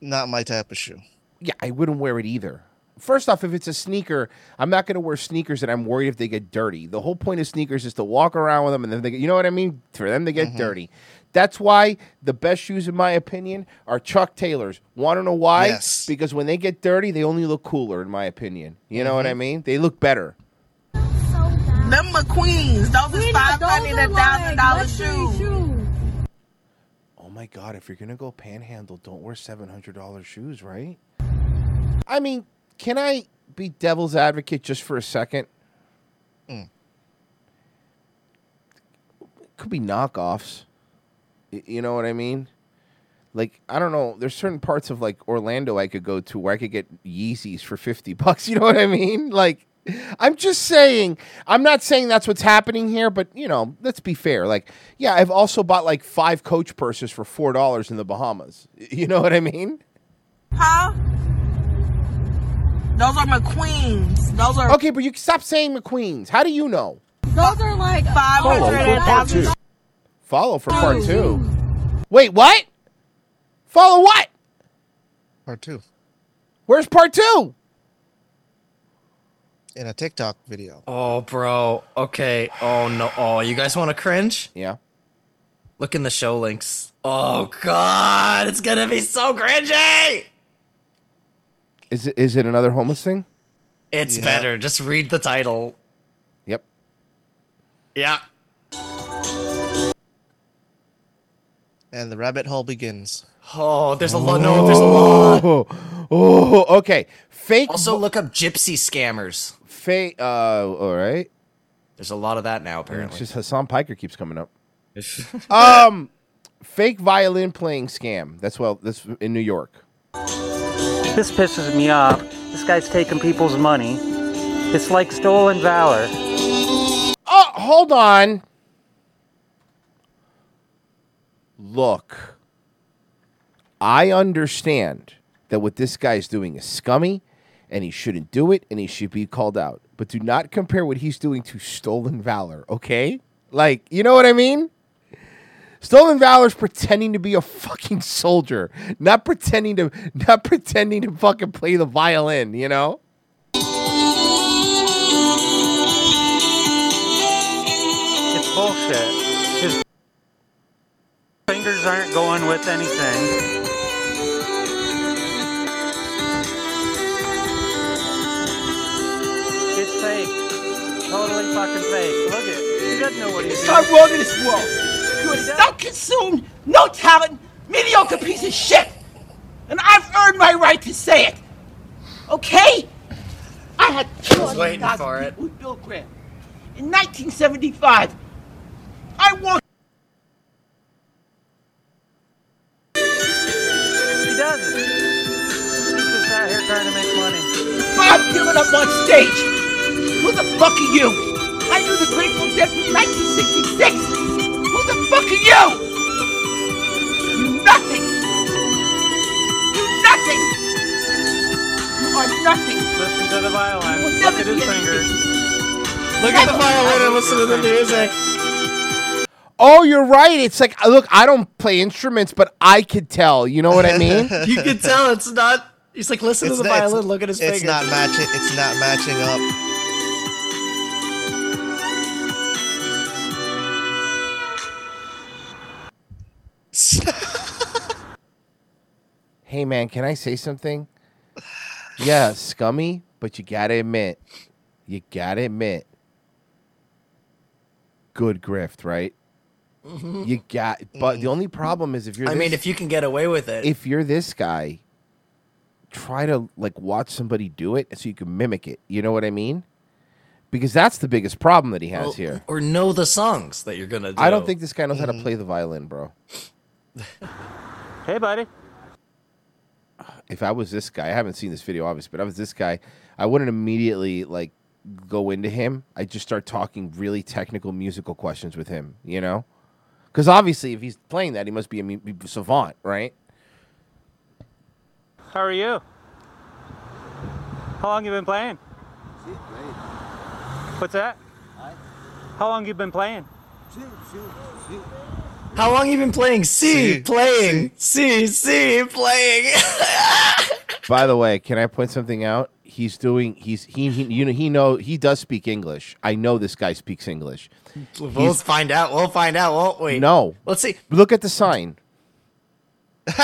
Not my type of shoe. Yeah, I wouldn't wear it either. First off, if it's a sneaker, I'm not going to wear sneakers that I'm worried if they get dirty. The whole point of sneakers is to walk around with them and then they get, you know what I mean? For them to get mm-hmm. dirty. That's why the best shoes, in my opinion, are Chuck Taylors. Want to know why? Yes. Because when they get dirty, they only look cooler, in my opinion. You know what mm-hmm. I mean? They look better. Them McQueen's. Those is five hundred and thousand dollar shoes. Oh my God, if you're going to go panhandle, don't wear $700 shoes, right? I mean, can I be devil's advocate just for a second? Mm. Could be knockoffs. You know what I mean? Like, I don't know. There's certain parts of like Orlando I could go to where I could get Yeezys for 50 (laughs) bucks. You know what I mean? Like, I'm just saying, I'm not saying that's what's happening here, but you know, let's be fair. Like, yeah, I've also bought like five coach purses for $4 in the Bahamas. (laughs) You know what I mean? Huh? Those are McQueen's. Those are Okay, but you stop saying McQueen's. How do you know? Those are like five hundred and thousand. Follow for part two. Wait, what? Follow what? Part two. Where's part two? In a TikTok video. Oh, bro. Okay. Oh no. Oh, you guys want to cringe? Yeah. Look in the show links. Oh God, it's gonna be so cringy. Is it is it another homeless thing? It's Yeah. better. Just read the title. Yep. Yeah. And the rabbit hole begins. Oh, there's a lot. No, there's a lot. Oh, (laughs) oh, okay. Fake. Also, look up gypsy scammers. Fake. Uh, all right. There's a lot of that now, It's apparently. just Hassan Piker keeps coming up. (laughs) um, fake violin playing scam. That's well. That's in New York. This pisses me off. This guy's taking people's money. It's like stolen valor. Oh, hold on. Look, I understand that what this guy's doing is scummy and he shouldn't do it and he should be called out. But do not compare what he's doing to stolen valor, okay? Like, you know what I mean? Stolen valor's pretending to be a fucking soldier, not pretending to not pretending to fucking play the violin, you know? It's bullshit. His fingers aren't going with anything. It's fake. Totally fucking fake. Look at He doesn't know what he's doing. not wrong in this world. You're a self-consumed, no talent, mediocre piece of shit. And I've earned my right to say it. Okay? I had was waiting 200,000 it. people with Bill Graham. In 1975, I walked. He doesn't. He's just out here trying to make money. Bob Dylan up on stage. Who the fuck are you? I knew the Grateful Dead from 1966. Who the fuck are you? You nothing. You nothing. You are nothing. Listen to the violin. You will Look at his be anything. fingers. Look at the violin and listen to the music. Oh, you're right. It's like look, I don't play instruments, but I could tell. You know what I mean? (laughs) you could tell it's not. He's like, listen It's to the not- violin. Look at his It's fingers. not matching. It's not matching up. (laughs) hey man, can I say something? Yeah, scummy, but you gotta admit, you gotta admit, good grift, right? Mhm. You got, but the only problem is if you're. I mean, if you can get away with it. if you're this guy, try to like watch somebody do it so you can mimic it. You know what I mean? Because that's the biggest problem that he has Well, here. Or know the songs that you're gonna do. I don't think this guy knows how to play the violin, bro. (laughs) Hey, buddy. Uh, if I was this guy, I haven't seen this video obviously, but if I was this guy, I wouldn't immediately like go into him. I'd just start talking really technical musical questions with him, you know? Because obviously, if he's playing that, he must be a mu- savant, right? How are you? How long you been playing? What's that? How long you been playing? How long you been playing? C, playing. C, C, playing. (laughs) By the way, can I point something out? He's doing. He's he. he you know. He know. He does speak English. I know this guy speaks English. we'll He's- find out. We'll find out, won't we? No. Let's see. Look at the sign. (laughs)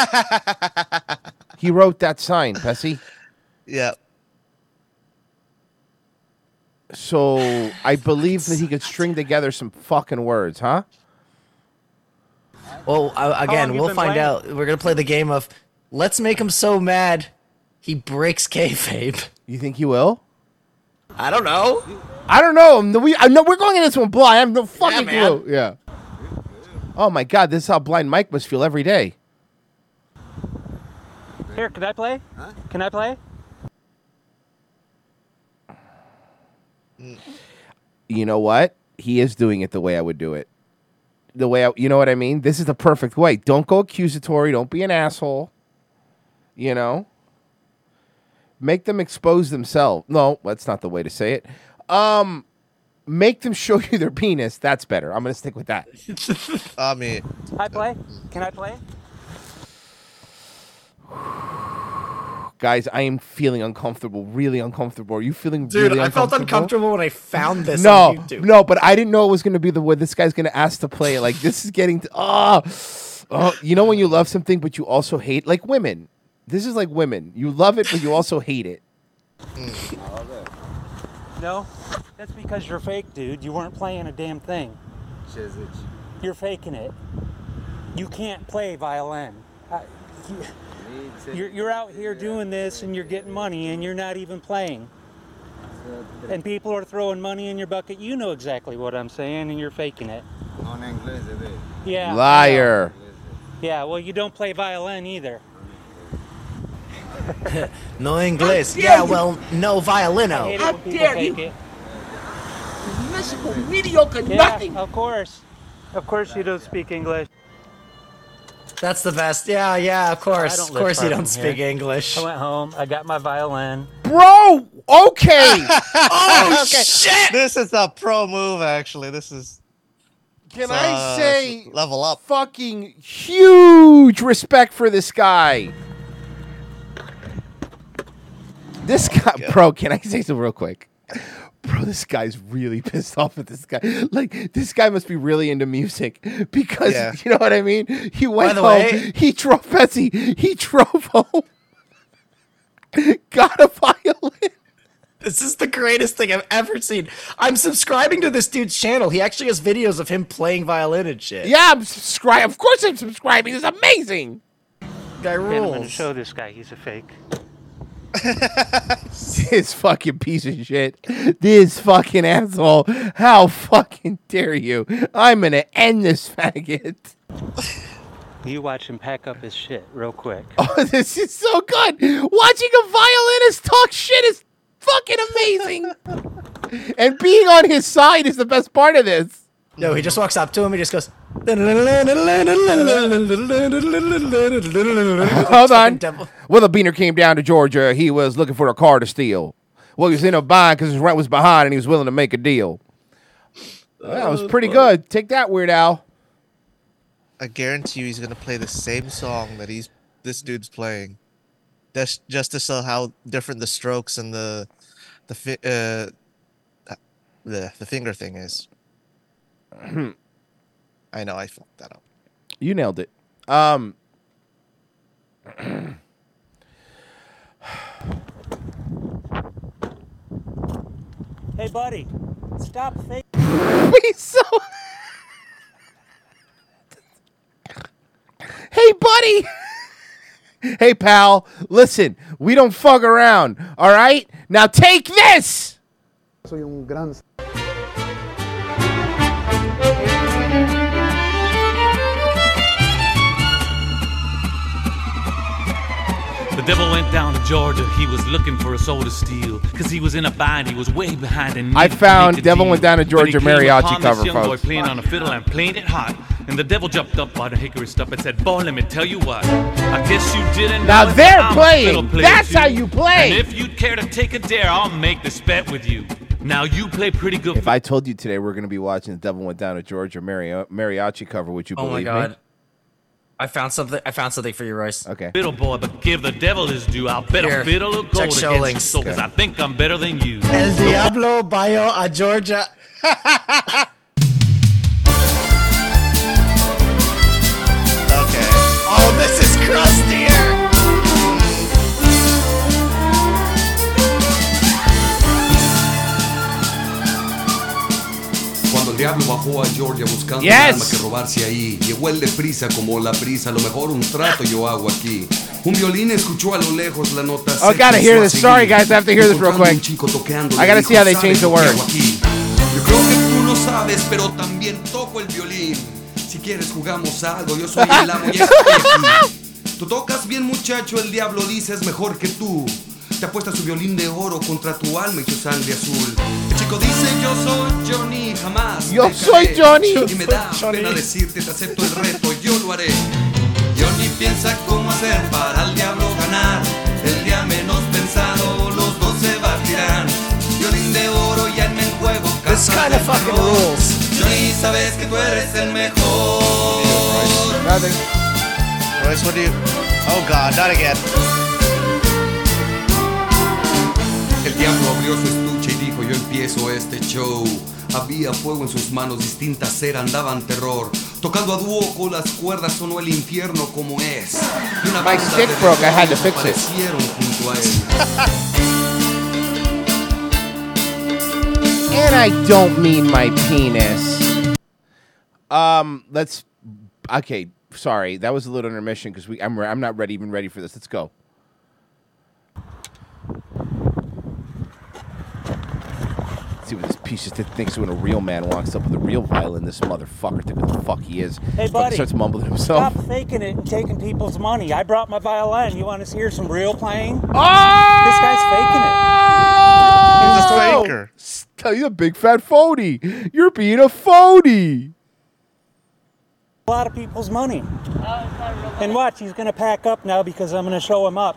he wrote that sign, Pessy. Yeah. So I believe that he could string together some fucking words, huh? Well, uh, again, we'll find playing? out. We're gonna play the game of let's make him so mad he breaks kayfabe. You think he will? I don't know. I don't know. We I know we're going into this one blind. I have no fucking man. clue. Yeah. Oh my god, this is how blind Mike must feel every day. Here, can I play? Can I play? You know what? He is doing it the way I would do it. The way I, you know what I mean? This is the perfect way. Don't go accusatory. Don't be an asshole. You know? Make them expose themselves. No, that's not the way to say it. Um make them show (laughs) you their penis. That's better. I'm going to stick with that. (laughs) I mean, I play? Can I play? (sighs) (laughs) Guys, I am feeling uncomfortable, really uncomfortable. Are you feeling Dude, really I felt uncomfortable? uncomfortable when I found this no, on YouTube. no, but I didn't know it was going to be the way this guy's going to ask to play. it. Like this is getting to oh, ah. oh, you know when you love something but you also hate like women. This is like women. You love it but you also hate it. Mm. No, that's because you're fake, dude. You weren't playing a damn thing. You're faking it. You can't play violin. I, you, you're, you're out here doing this and you're getting money and you're not even playing. And people are throwing money in your bucket. You know exactly what I'm saying and you're faking it. Yeah. I know. Liar. Yeah, well, you don't play violin either. (laughs) No English. Yeah, you. well, no violino. How dare you? fake it. Miserable, mediocre, Yeah, nothing. of course. Of course you don't speak English. That's the best. Yeah, yeah, of course. Of course you don't speak here. English. I went home. I got my violin. Bro, okay. (laughs) oh okay. shit! This is a pro move, actually. This is. Can uh, I say level up? Fucking huge respect for this guy. This guy, bro, can I say something real quick? Bro, this guy's really (laughs) pissed off at this guy. Like, this guy must be really into music (laughs) because Yeah. you know what I mean. He went the home. way- he drove Betsy. He drove home. (laughs) got a violin. This is the greatest thing I've ever seen. I'm subscribing to this dude's channel. He actually has videos of him playing violin and shit. Yeah, I'm subscribed. Of course, I'm subscribing. This is amazing. Guy And I'm going to show this guy he's a fake. (laughs) this fucking piece of shit. This fucking asshole. How fucking dare you? I'm gonna end this faggot. (laughs) You watch him pack up his shit real quick. (laughs) Oh, this is so good. Watching a violinist talk shit is fucking amazing. and being on his side is the best part of this. No, he just walks up to him. He just goes. Hold (laughs) Hold on. Well, the beaner came down to Georgia. He was looking for a car to steal. Well, he was in a bind because his rent was behind, and he was willing to make a deal. That was pretty good. Take that, Weird Al. I guarantee you, he's gonna play the same song that he's this dude's playing. That's just to show how different the strokes and the the fi- uh the the finger thing is. I know I fucked that up. You nailed it. Um, Hey, buddy, stop faking. He's so. hey, buddy. hey, pal. Listen, we don't fuck around. All right. Now take this. Soy un gran The devil went down to Georgia. He was looking for a soul to steal. Cause he was in a bind. He was way behind and I needed to found make a Devil deal. Went Down to Georgia mariachi cover, this young boy folks. playing on a fiddle and playing it hot. And the devil jumped up on a hickory stump and said, Boy, let me tell you what. I guess you didn't Now know it, they're but I'm playing. fiddle player That's too. how you play. And if you'd care to take a dare, I'll make this bet with you. Now you play pretty good. If I told you today we're going to be watching The Devil Went Down to Georgia mari- mariachi cover, would you Oh believe my god. me? I found something. I found something for you, Royce. Okay. Fiddle boy, but give the devil his due. I'll bet Here, a fiddle of check gold show against links. you, because Okay. I think I'm better than you. El Diablo Bayo a Georgia. (laughs) el diablo bajó a Georgia buscando Yes. un arma que robarse ahí, llegó él deprisa como la prisa, a lo mejor un trato yo hago aquí. Un violín escuchó a lo lejos la nota Oh, seca gotta hear this. Sorry, guys, I have to hear this real quick. I gotta see how they "¿Sabes change the words. hago aquí?". Yo creo que tú no sabes, pero también toco el violín. Si quieres jugamos algo, yo soy el amo y. (laughs) Tú tocas bien muchacho, el diablo dice es mejor que tú. Te apuesta su violín de oro contra tu alma y su sangre azul. El chico dice yo soy Johnny, jamás. Yo dejaré". soy Johnny. Y me da pena decirte, te acepto el reto, yo lo haré. Johnny piensa cómo hacer para al diablo ganar. El día menos pensado, los dos se batirán. Violín de oro y en el juego. Casa del fucking rules. Johnny, sabes que tú eres el mejor. Nothing. Royce, what do you? Oh God, not again. El diablo abrió su dijo yo empiezo este show. Había fuego en sus manos, distintas ceras daban terror. Tocando a dúo con las cuerdas sonó el infierno como es. Y una My stick broke, I had to fix it. junto a él. (laughs) And I don't mean my penis. Um, let's. Okay, sorry, that was a little intermission because we. I'm. re- I'm not ready. Even ready for this. Let's go. See what this piece of shit thinks when a real man walks up with a real violin. This motherfucker thinks what the fuck he is. Hey, Fucking buddy. starts mumbling to himself. Stop faking it and taking people's money. I brought my violin. You want to hear some real playing? Oh! This guy's faking it. He's a faker. Tell you a big fat phony. You're being a phony. A lot of people's money. And watch, he's going to pack up now because I'm going to show him up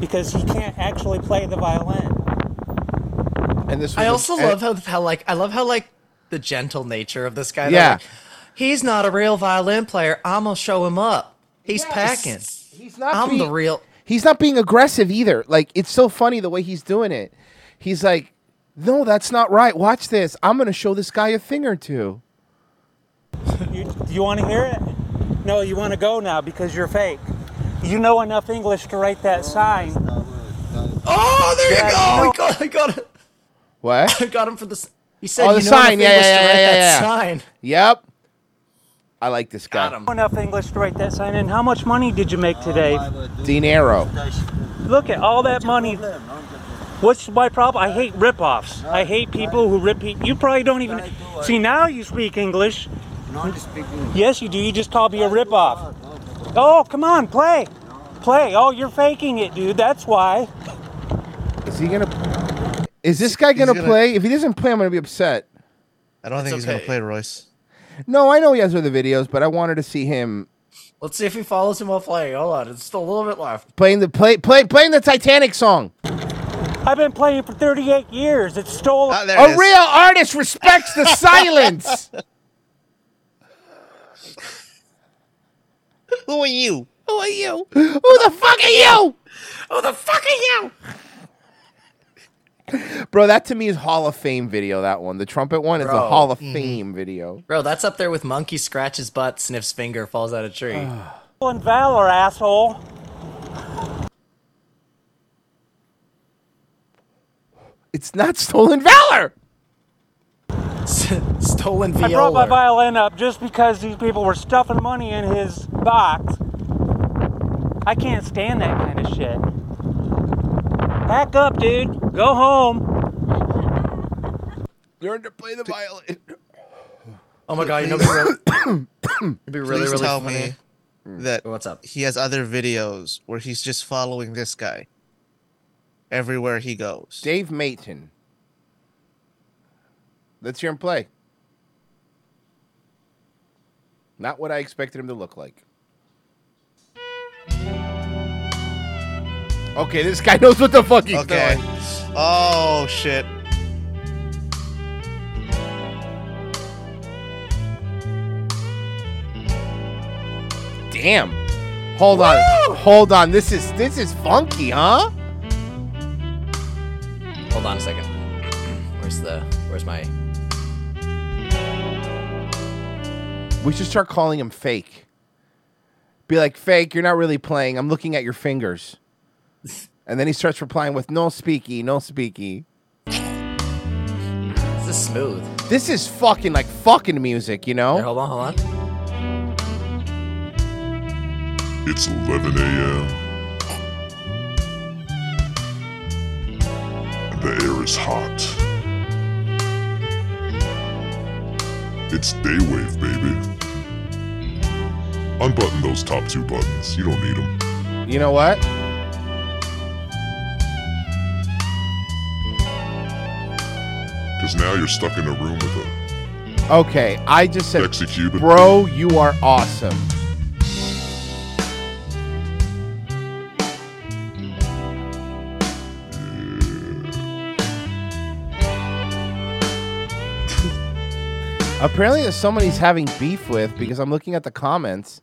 because he can't actually play the violin. And this. I also a- love how, how like I love how like the gentle nature of this guy. Yeah. like, he's not a real violin player. I'm gonna show him up. He's packing. He's not. I'm the real. He's not being aggressive either. Like it's so funny the way he's doing it. He's like, "No, that's not right. Watch this. I'm gonna show this guy a thing or two. You, do you want to hear it? No, you want to go now because you're fake. You know enough English to write that sign. Oh, there Yeah, you go. Oh, you know- I got, I got it. What? (laughs) I got him for the. He said, oh, you the know sign. enough Yeah, English yeah, to yeah, write yeah, that yeah. sign. Yep. I like this guy. You know enough English to write that sign. And how much money did you make today? Dinero. Look at all that money. What's my problem? I hate rip-offs. I hate people who rip. pe- You probably don't even see now. You speak English. Yes, you do. You just called me a rip-off. Oh, come on, play, play. Oh, you're faking it, dude. That's why. Is he gonna? Is this guy gonna, gonna- play? If he doesn't play, I'm gonna be upset. I don't think he's gonna play Royce. No, I know he has other videos, but I wanted to see him Let's see if he follows him while playing. Hold on, it's still a little bit left. playing the play, play playing the Titanic song. I've been playing for 38 years. It's stolen. Ah, a real artist respects the (laughs) silence. Who are you? Who are you? Who the fuck are you? Who the fuck are you? Bro, that to me is Hall of Fame video. That one, the trumpet one, is a Hall of Mhm. Fame video. Bro, that's up there with monkey scratches butt, sniffs finger, falls out of tree. (sighs) Stolen valor, asshole. It's not stolen valor. (laughs) Stolen valor. I brought my violin up just because these people were stuffing money in his box. I can't stand that kind of shit. Back up, dude. Go home. Learn to play the violin. Oh my god, you know what'd be really, (coughs) it'd be really, Please really tell funny. me that What's up? he has other videos where he's just following this guy everywhere he goes. Dave Mayton. Let's hear him play. Not what I expected him to look like. Okay, this guy (laughs) knows what the fuck he's Okay. doing. Oh shit. Damn. Hold on. Hold on. This is this is funky, huh? Hold on a second. Where's the where's my We should start calling him fake. Be like, fake, you're not really playing. I'm looking at your fingers. And then he starts replying with no speaky, no speaky. This is smooth. This is fucking like fucking music, you know? Here, hold on, hold on. It's 11 a.m. The air is hot. It's Daywave, baby. Unbutton those top two buttons. You don't need them. You know what? Because now you're stuck in a room with a Okay, I just said, Cuban. bro, you are awesome. Apparently, there's someone he's having beef with because I'm looking at the comments,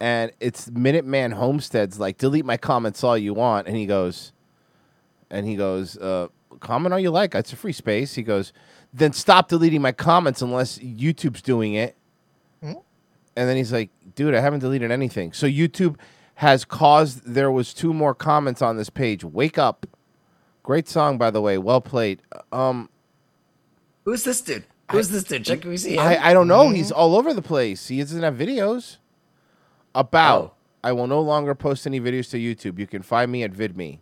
and it's Minuteman Homestead's like, delete my comments all you want, and he goes, and he goes, uh, comment all you like. It's a free space. He goes, then stop deleting my comments unless YouTube's doing it. Hmm? And then he's like, dude, I haven't deleted anything. So YouTube has caused there was two more comments on this page. Wake up. Great song, by the way. Well played. Um, Who's this dude? Who's this dude? Check we see him. I, I don't know. He's all over the place. He doesn't have videos. About Oh. I will no longer post any videos to YouTube. You can find me at VidMe.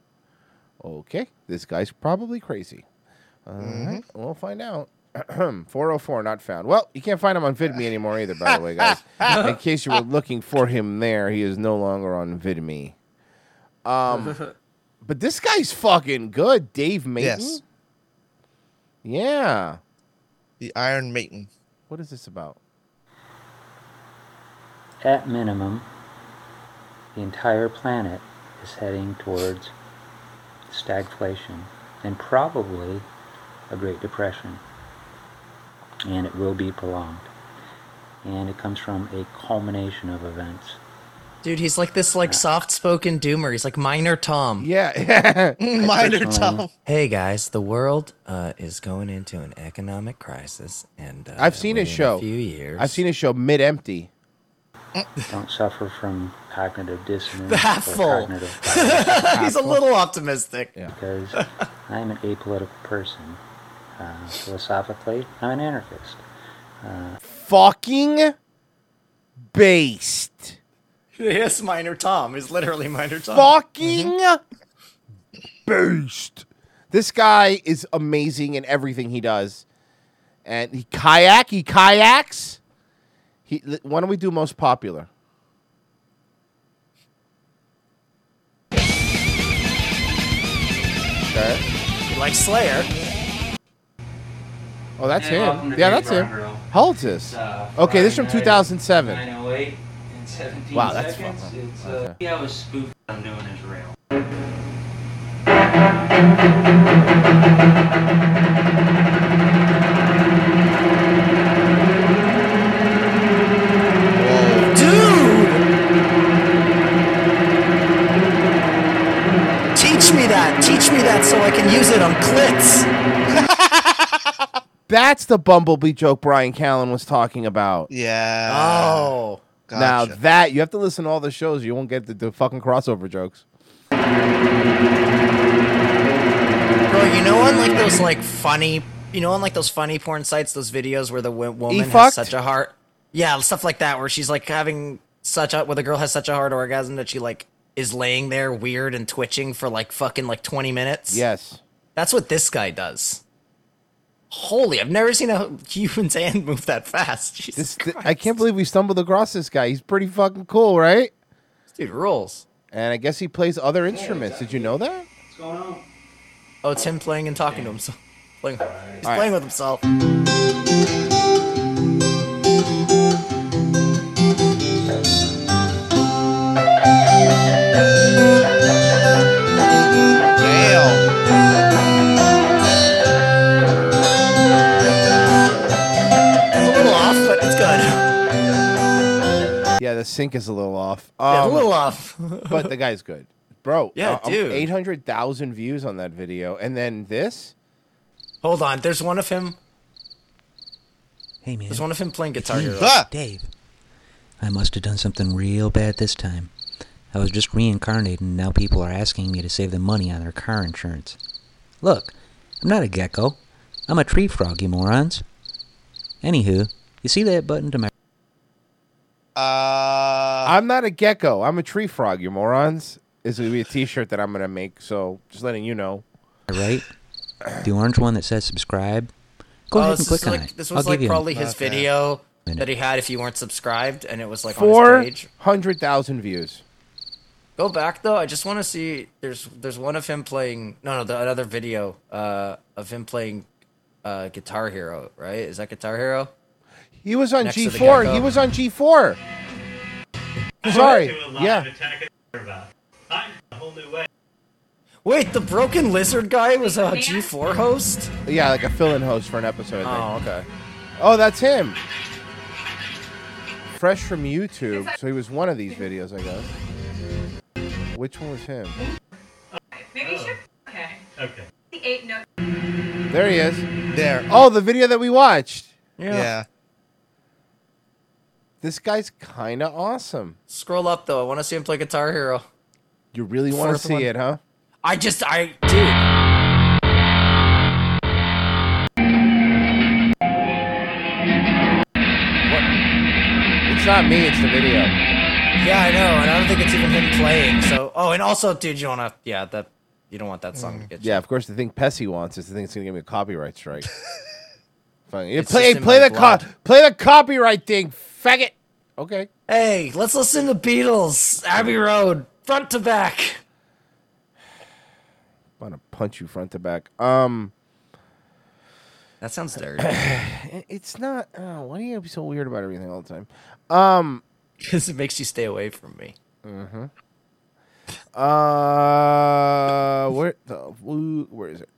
Okay, this guy's probably crazy. All right, we'll find out. (clears throat) 404 not found. Well, you can't find him on VidMe anymore either, by the way, guys. In (laughs) case you were looking for him there, he is no longer on VidMe. Um, (laughs) but this guy's fucking good, Dave Mayton. Yes. Yeah. The Iron Maiden. What is this about? At minimum, the entire planet is heading towards stagflation and probably a Great Depression. And it will be prolonged. And it comes from a culmination of events. Dude, he's like this like soft-spoken doomer. He's like minor Tom. (laughs) Yeah. (laughs) Minor Tom. Hey guys, the world uh, is going into an economic crisis, and uh, I've seen his within show. A few years. I've seen his show mid empty. Don't suffer from cognitive dissonance. That full. cognitive (laughs) He's a little optimistic. Because I'm an apolitical person. Uh, philosophically, I'm an anarchist. Uh, Fucking based. Yes, minor Tom. is literally minor Tom. Fucking beast. This guy is amazing in everything he does. And he kayak, he kayaks. He, li- why don't we do most popular? Okay. like Slayer. Oh, that's Hey, him. Yeah, Big that's him. Brown Girl. How old this? uh, okay, this is from 2007. 908 and 17 Wow, that's seconds. fun. It's, uh, Okay. yeah, I was spoofed on doing Israel. Teach me that so I can use it on clits. (laughs) That's the Bumblebee joke Bryan Callen was talking about. Yeah. Oh. Now that you have to listen to all the shows, you won't get the, the fucking crossover jokes. Bro, you know on like those like funny, you know on like those funny porn sites, those videos where the wo- woman fucked? has such a heart, yeah, stuff like that, where she's like having such a, where the girl has such a hard orgasm that she like is laying there weird and twitching for like fucking like twenty minutes. Yes. That's what this guy does. Holy, I've never seen a human's hand move that fast. Jesus This, th- I can't believe we stumbled across this guy. He's pretty fucking cool, right? dude rules. And I guess he plays other instruments. Did you know that? What's going on? Oh, it's him playing and talking to himself. Playing, he's right. playing with himself. Sync is a little off. Yeah, a Um, little off. (laughs) but the guy's good, bro. Yeah, dude. Eight hundred thousand views on that video, and then this. Hold on, there's one of him. Hey man, There's one of him playing Guitar it's me, Hero. Ah! Dave. I must have done something real bad this time. I was just reincarnated, and now people are asking me to save them money on their car insurance. Look, I'm not a gecko. I'm a tree frog, you morons. Anywho, you see that button to my Uh, I'm not a gecko. I'm a tree frog. You morons. Is gonna be a T-shirt that I'm gonna make. So just letting you know. right? The orange one that says subscribe. Go oh, ahead and click is on like, it. This I'll was give like you a- probably his Okay. video that he had if you weren't subscribed, and it was like on Four his page. hundred thousand views. Go back though. I just want to see. There's there's one of him playing. No, no, the another video uh, of him playing uh, Guitar Hero. Right? Is that Guitar Hero? He was on Next to the G4. He was on G4. Sorry. Yeah. Wait, the broken lizard guy was a G4 host. Yeah, like a fill-in host for an episode. I Oh, okay. Oh, that's him. Fresh from YouTube. So he was one of these videos, I guess. Which one was him? Maybe you should. Okay. Okay. The eight no. There he is. There. Oh, the video that we watched. Yeah. This guy's kind of awesome. Scroll up though. I want to see him play Guitar Hero. You really want to Fourth see one. it, huh? I just, I, dude. It's not me. It's the video. Yeah, I know, and I don't think it's even him playing. So, oh, and also, dude, you wanna, yeah, that you don't want that song to get you. Yeah, of course. The thing Pessy wants is the thing that's gonna give me a copyright strike. (laughs) Fine. Yeah, It's play just in play my the co- blood. play the copyright thing, faggot. Okay. Hey, let's listen to Beatles, Abbey Road, front to back. I'm gonna punch you front to back. Um, that sounds dirty. (clears throat) it's not. Oh, why do you be so weird about everything all the time? Um, because it makes you stay away from me. Mm-hmm. Uh, where the where is it?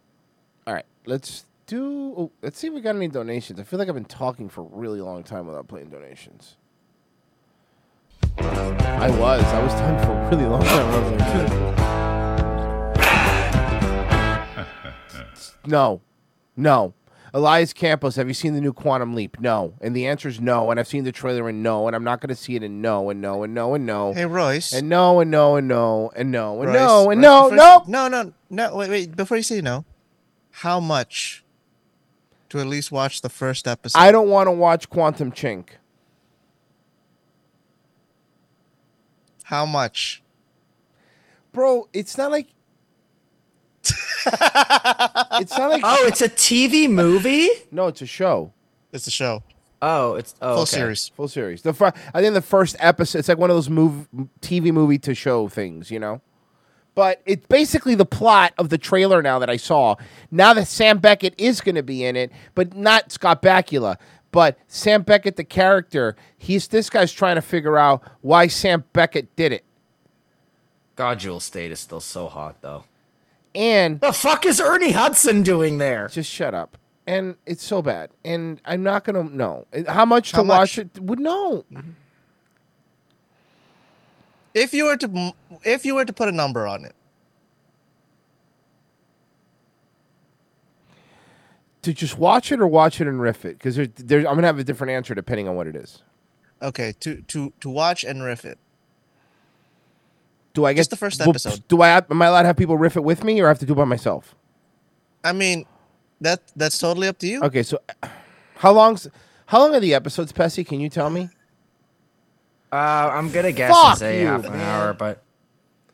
All right, let's do. Oh, let's see if we got any donations. I feel like I've been talking for a really long time without playing donations. I was. I was talking for a really long time. no, no. Elias Campos, have you seen the new Quantum Leap? No. And the answer is no. And I've seen the trailer and no. And I'm not going to see it and no and no and no and no. Hey, Royce. And no and no and no and no and Royce, no and Royce, no before no. No, no, no. Wait, wait. Before you say no, how much to at least watch the first episode? I don't want to watch Quantum Chink. How much? Bro, it's not like. (laughs) it's not like. Oh, it's a TV movie. No, it's a show. It's a show. Oh, it's oh, Full okay. series. Full series. The fir- I think the first episode. It's like one of those move TV movie to show things, you know. But it's basically the plot of the trailer now that I saw. Now that Sam Beckett is going to be in it, but not Scott Bakula. But Sam Beckett, the character, he's this guy's trying to figure out why Sam Beckett did it. God, Jewel State is still so hot though. And the fuck is Ernie Hudson doing there? Just shut up. And it's so bad. And I'm not gonna know how much to How watch it. Would no. Mm-hmm. If you were to if you were to put a number on it, To just watch it or watch it and riff it because I'm gonna have a different answer depending on what it is. okay, to to to watch and riff it. Do I get Just the first well, episode. Do I have, am I allowed to have people riff it with me or I have to do it by myself? I mean, that that's totally up to you. Okay, so how long's how long are the episodes, Pessy? Can you tell me? Uh, I'm gonna guess Fuck and say you, half an man. hour, but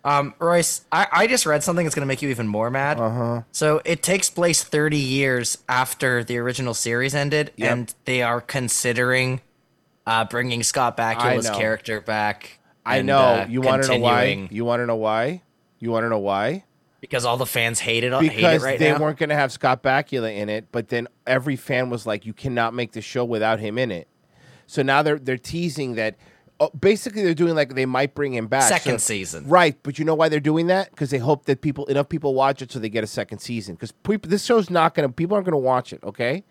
um, Royce, I, I just read something that's gonna make you even more mad. Uh huh. So it takes place 30 years after the original series ended, Yep. and they are considering uh, bringing Scott Bakula's know. character back. I and, know. uh, you want to know why? You want to know why? You want to know why? Because all the fans hate it. hate it Because right they now. weren't going to have Scott Bakula in it, but then every fan was like, "You cannot make the show without him in it." So now they're they're teasing that. Oh, basically, they're doing like they might bring him back Second So- season. right? But you know why they're doing that? Because they hope that people enough people watch it so they get a second season. Because this show's not going to people aren't going to watch it. Okay.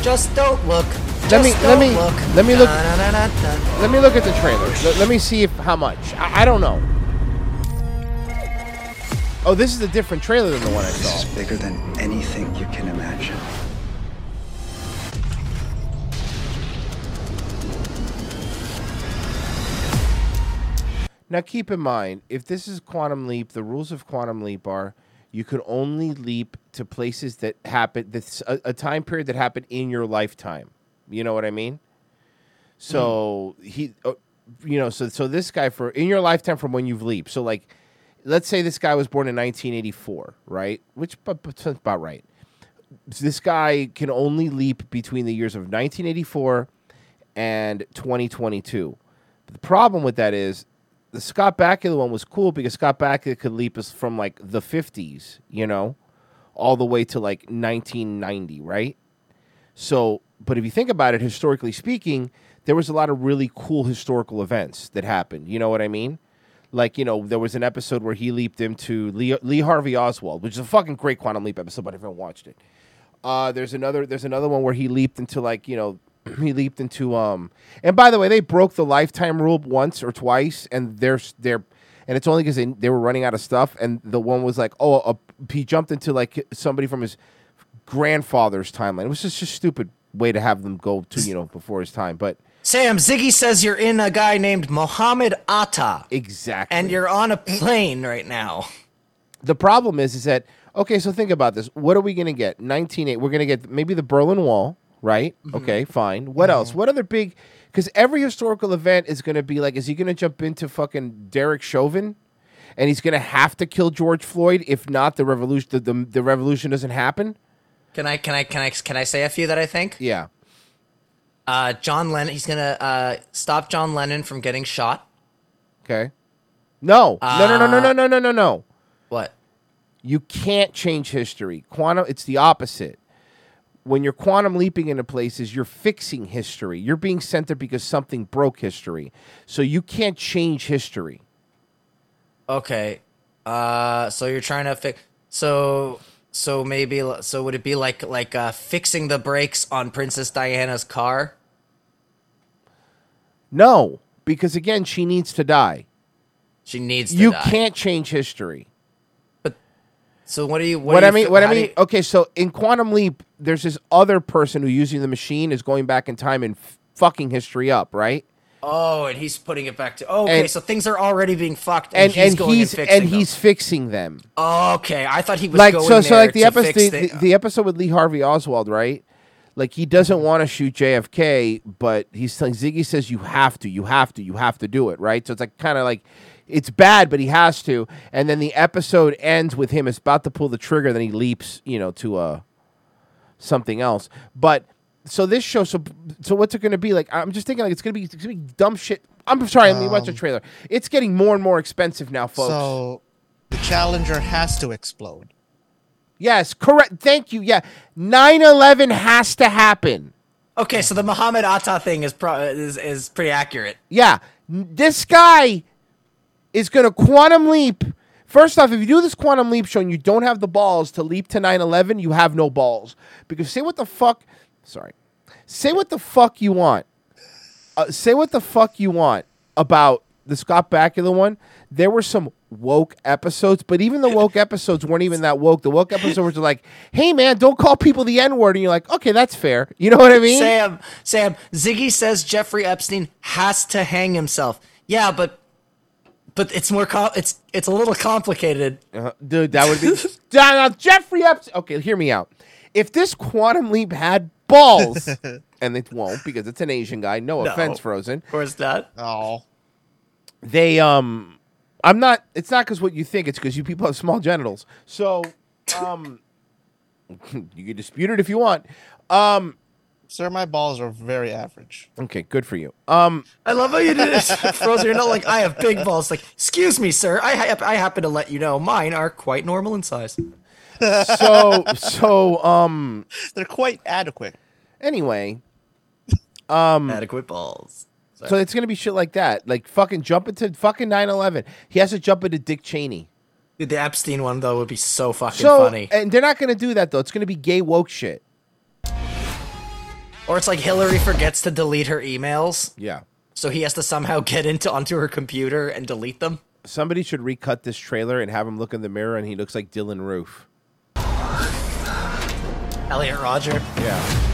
Just don't look. Let me let don't me look. let me look Da-da-da-da. let me look at the trailer. Let, let me see if how much. I, I don't know. Oh, this is a different trailer than the one I saw. bigger than anything you can imagine. Now, keep in mind, if this is Quantum Leap, the rules of Quantum Leap are you could only leap to places that happen, that's a, a time period that happened in your lifetime. You know what I mean? So he, uh, you know, so so this guy for in your lifetime from when you've leaped. So like, let's say this guy was born in 1984, right? Which but, but about right. This guy can only leap between the years of 1984 and 2022. But the problem with that is the Scott Bakula one was cool because Scott Bakula could leap us from like the 50s, you know, all the way to like 1990, right? So, but if you think about it, historically speaking, there was a lot of really cool historical events that happened. You know what I mean? Like, you know, there was an episode where he leaped into Lee, Lee Harvey Oswald, which is a fucking great quantum leap episode, but I haven't watched it. Uh, there's another there's another one where he leaped into like, you know, (clears throat) he leaped into um and by the way, they broke the lifetime rule once or twice and they're they're and it's only because they, they were running out of stuff and the one was like, oh, uh, he jumped into like somebody from his grandfather's timeline. It was just a stupid way to have them go to, you know, before his time. But Sam, Ziggy says you're in a guy named Mohammed Atta. Exactly. And you're on a plane right now. the problem is is that okay so think about this what are we going to get 198 we're going to get maybe the berlin wall right okay fine what else what other big because every historical event is going to be like is he going to jump into fucking derek chauvin and he's going to have to kill george floyd if not the revolution the, the, the revolution doesn't happen Can I can I can I can I say a few that I think? yeah Uh, John Lennon. He's gonna uh, stop John Lennon from getting shot. okay no no no no no Uh, no no no no no What? You can't change history. Quantum it's the opposite. When you're quantum leaping into places, you're fixing history. You're being sent there because something broke history. So you can't change history. Okay. Uh, so you're trying to fix. So so maybe so would it be like like uh, fixing the brakes on Princess Diana's car? No, because again, she needs to die. She needs to You die. can't change history. So what do you? What, do I mean, what I mean. you- okay, so in Quantum Leap, there's this other person who using the machine is going back in time and f- fucking history up, right? Oh, and he's putting it back to. Oh, okay, And- so things are already being fucked, and, And he's and going he's and fixing and them. he's fixing them. Oh, okay, I thought he was like so so like the episode the, the, the episode with Lee Harvey Oswald, right? Like he doesn't mm-hmm. want to shoot JFK, but he's telling Ziggy says you have to, you have to, you have to do it, right? So it's like kind of like it's bad, but he has to. And then the episode ends with him is about to pull the trigger, then he leaps, you know, to uh something else. But so this show, so so what's it going to be like? I'm just thinking like it's going to be it's going to be dumb shit. I'm sorry, let me watch the Um, trailer. It's getting more and more expensive now, folks. So the Challenger has to explode. yes, correct. Thank you. Yeah, 9/11 has to happen. Okay, so the Muhammad Atta thing is pro- is is pretty accurate. Yeah, this guy is going to quantum leap. First off, if you do this quantum leap show and you don't have the balls to leap to 9/11, you have no balls. Because say what the fuck, sorry, say what the fuck you want. Uh, say what the fuck you want about the Scott Bakula one. There were some woke episodes, but even the woke episodes weren't even that woke. The woke episodes were like, "Hey man, don't call people the N word," and you're like, "Okay, that's fair." You know what I mean? Sam, Sam, Ziggy says Jeffrey Epstein has to hang himself. Yeah, but but it's more com- it's it's a little complicated. Uh, dude, that would be (laughs) now, now, Jeffrey Epstein. Okay, hear me out. If this quantum leap had balls, (laughs) and it won't because it's an Asian guy. No, No. offense, Frozen. Of course not. Oh, They um, I'm not. It's not because what you think. It's because you people have small genitals. So um, (laughs) you can dispute it if you want. Um, sir, my balls are very average. okay, good for you. Um, I love how you did it, (laughs) Frozen. You're not like I have big balls. Like, excuse me, sir. I ha- I happen to let you know mine are quite normal in size. so so um, they're quite adequate. Anyway, (laughs) um, adequate balls. So it's gonna be shit like that. Like fucking jump into fucking 9-11. He has to jump into Dick Cheney. Dude, the Epstein one though would be so fucking So funny. and they're not gonna do that though. It's gonna be gay woke shit. Or it's like Hillary forgets to delete her emails. Yeah. So he has to somehow get into onto her computer and delete them. Somebody should recut this trailer and have him look in the mirror and he looks like Dylann Roof. Elliot Rodger. Yeah.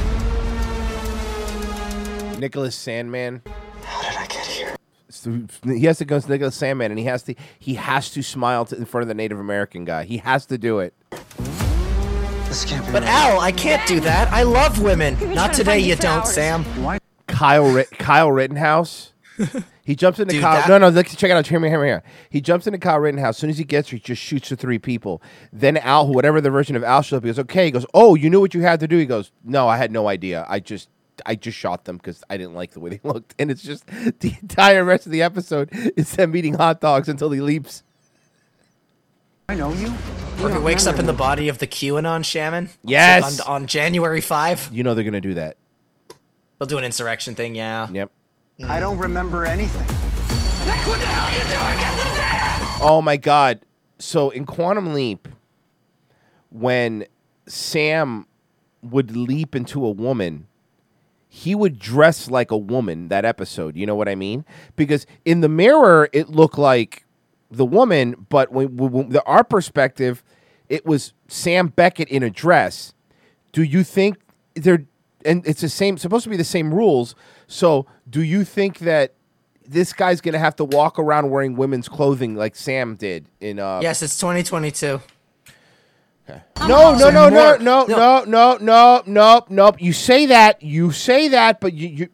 Nicholas Sandmann. How did I get here? So he has to go to Nicholas Sandmann and he has to he has to smile to, in front of the Native American guy. He has to do it. But Al, I can't do that. I love women. Not today, you don't, Sam. Why? Kyle Rit- Kyle Rittenhouse. (laughs) He jumps into Dude, Kyle. that- No, no, look, check it out. Hear me, hear me here. He jumps into Kyle Rittenhouse. As soon as he gets here, he just shoots the three people. Then Al, whatever the version of Al shows up, he goes, "Okay." He goes, "Oh, you knew what you had to do." He goes, "No, I had no idea. I just." I just shot them because I didn't like the way they (laughs) looked, and it's just the entire rest of the episode is them eating hot dogs until he leaps. I know you. Or he wakes up in the body of the QAnon shaman. Yes. On, on January 5. You know they're gonna do that. They'll do an insurrection thing, yeah. Yep. I don't remember anything. Oh my god. So in Quantum Leap, when Sam would leap into a woman, he would dress like a woman that episode. You know what I mean? Because in the mirror, it looked like the woman, but when, when the our perspective, it was Sam Beckett in a dress. Do you think they're and it's the same supposed to be the same rules? So do you think that this guy's gonna have to walk around wearing women's clothing like Sam did in uh Yes, it's 2022. no, no, no, no, no, no, no, no, no, no. You say that, you say that, but you, you,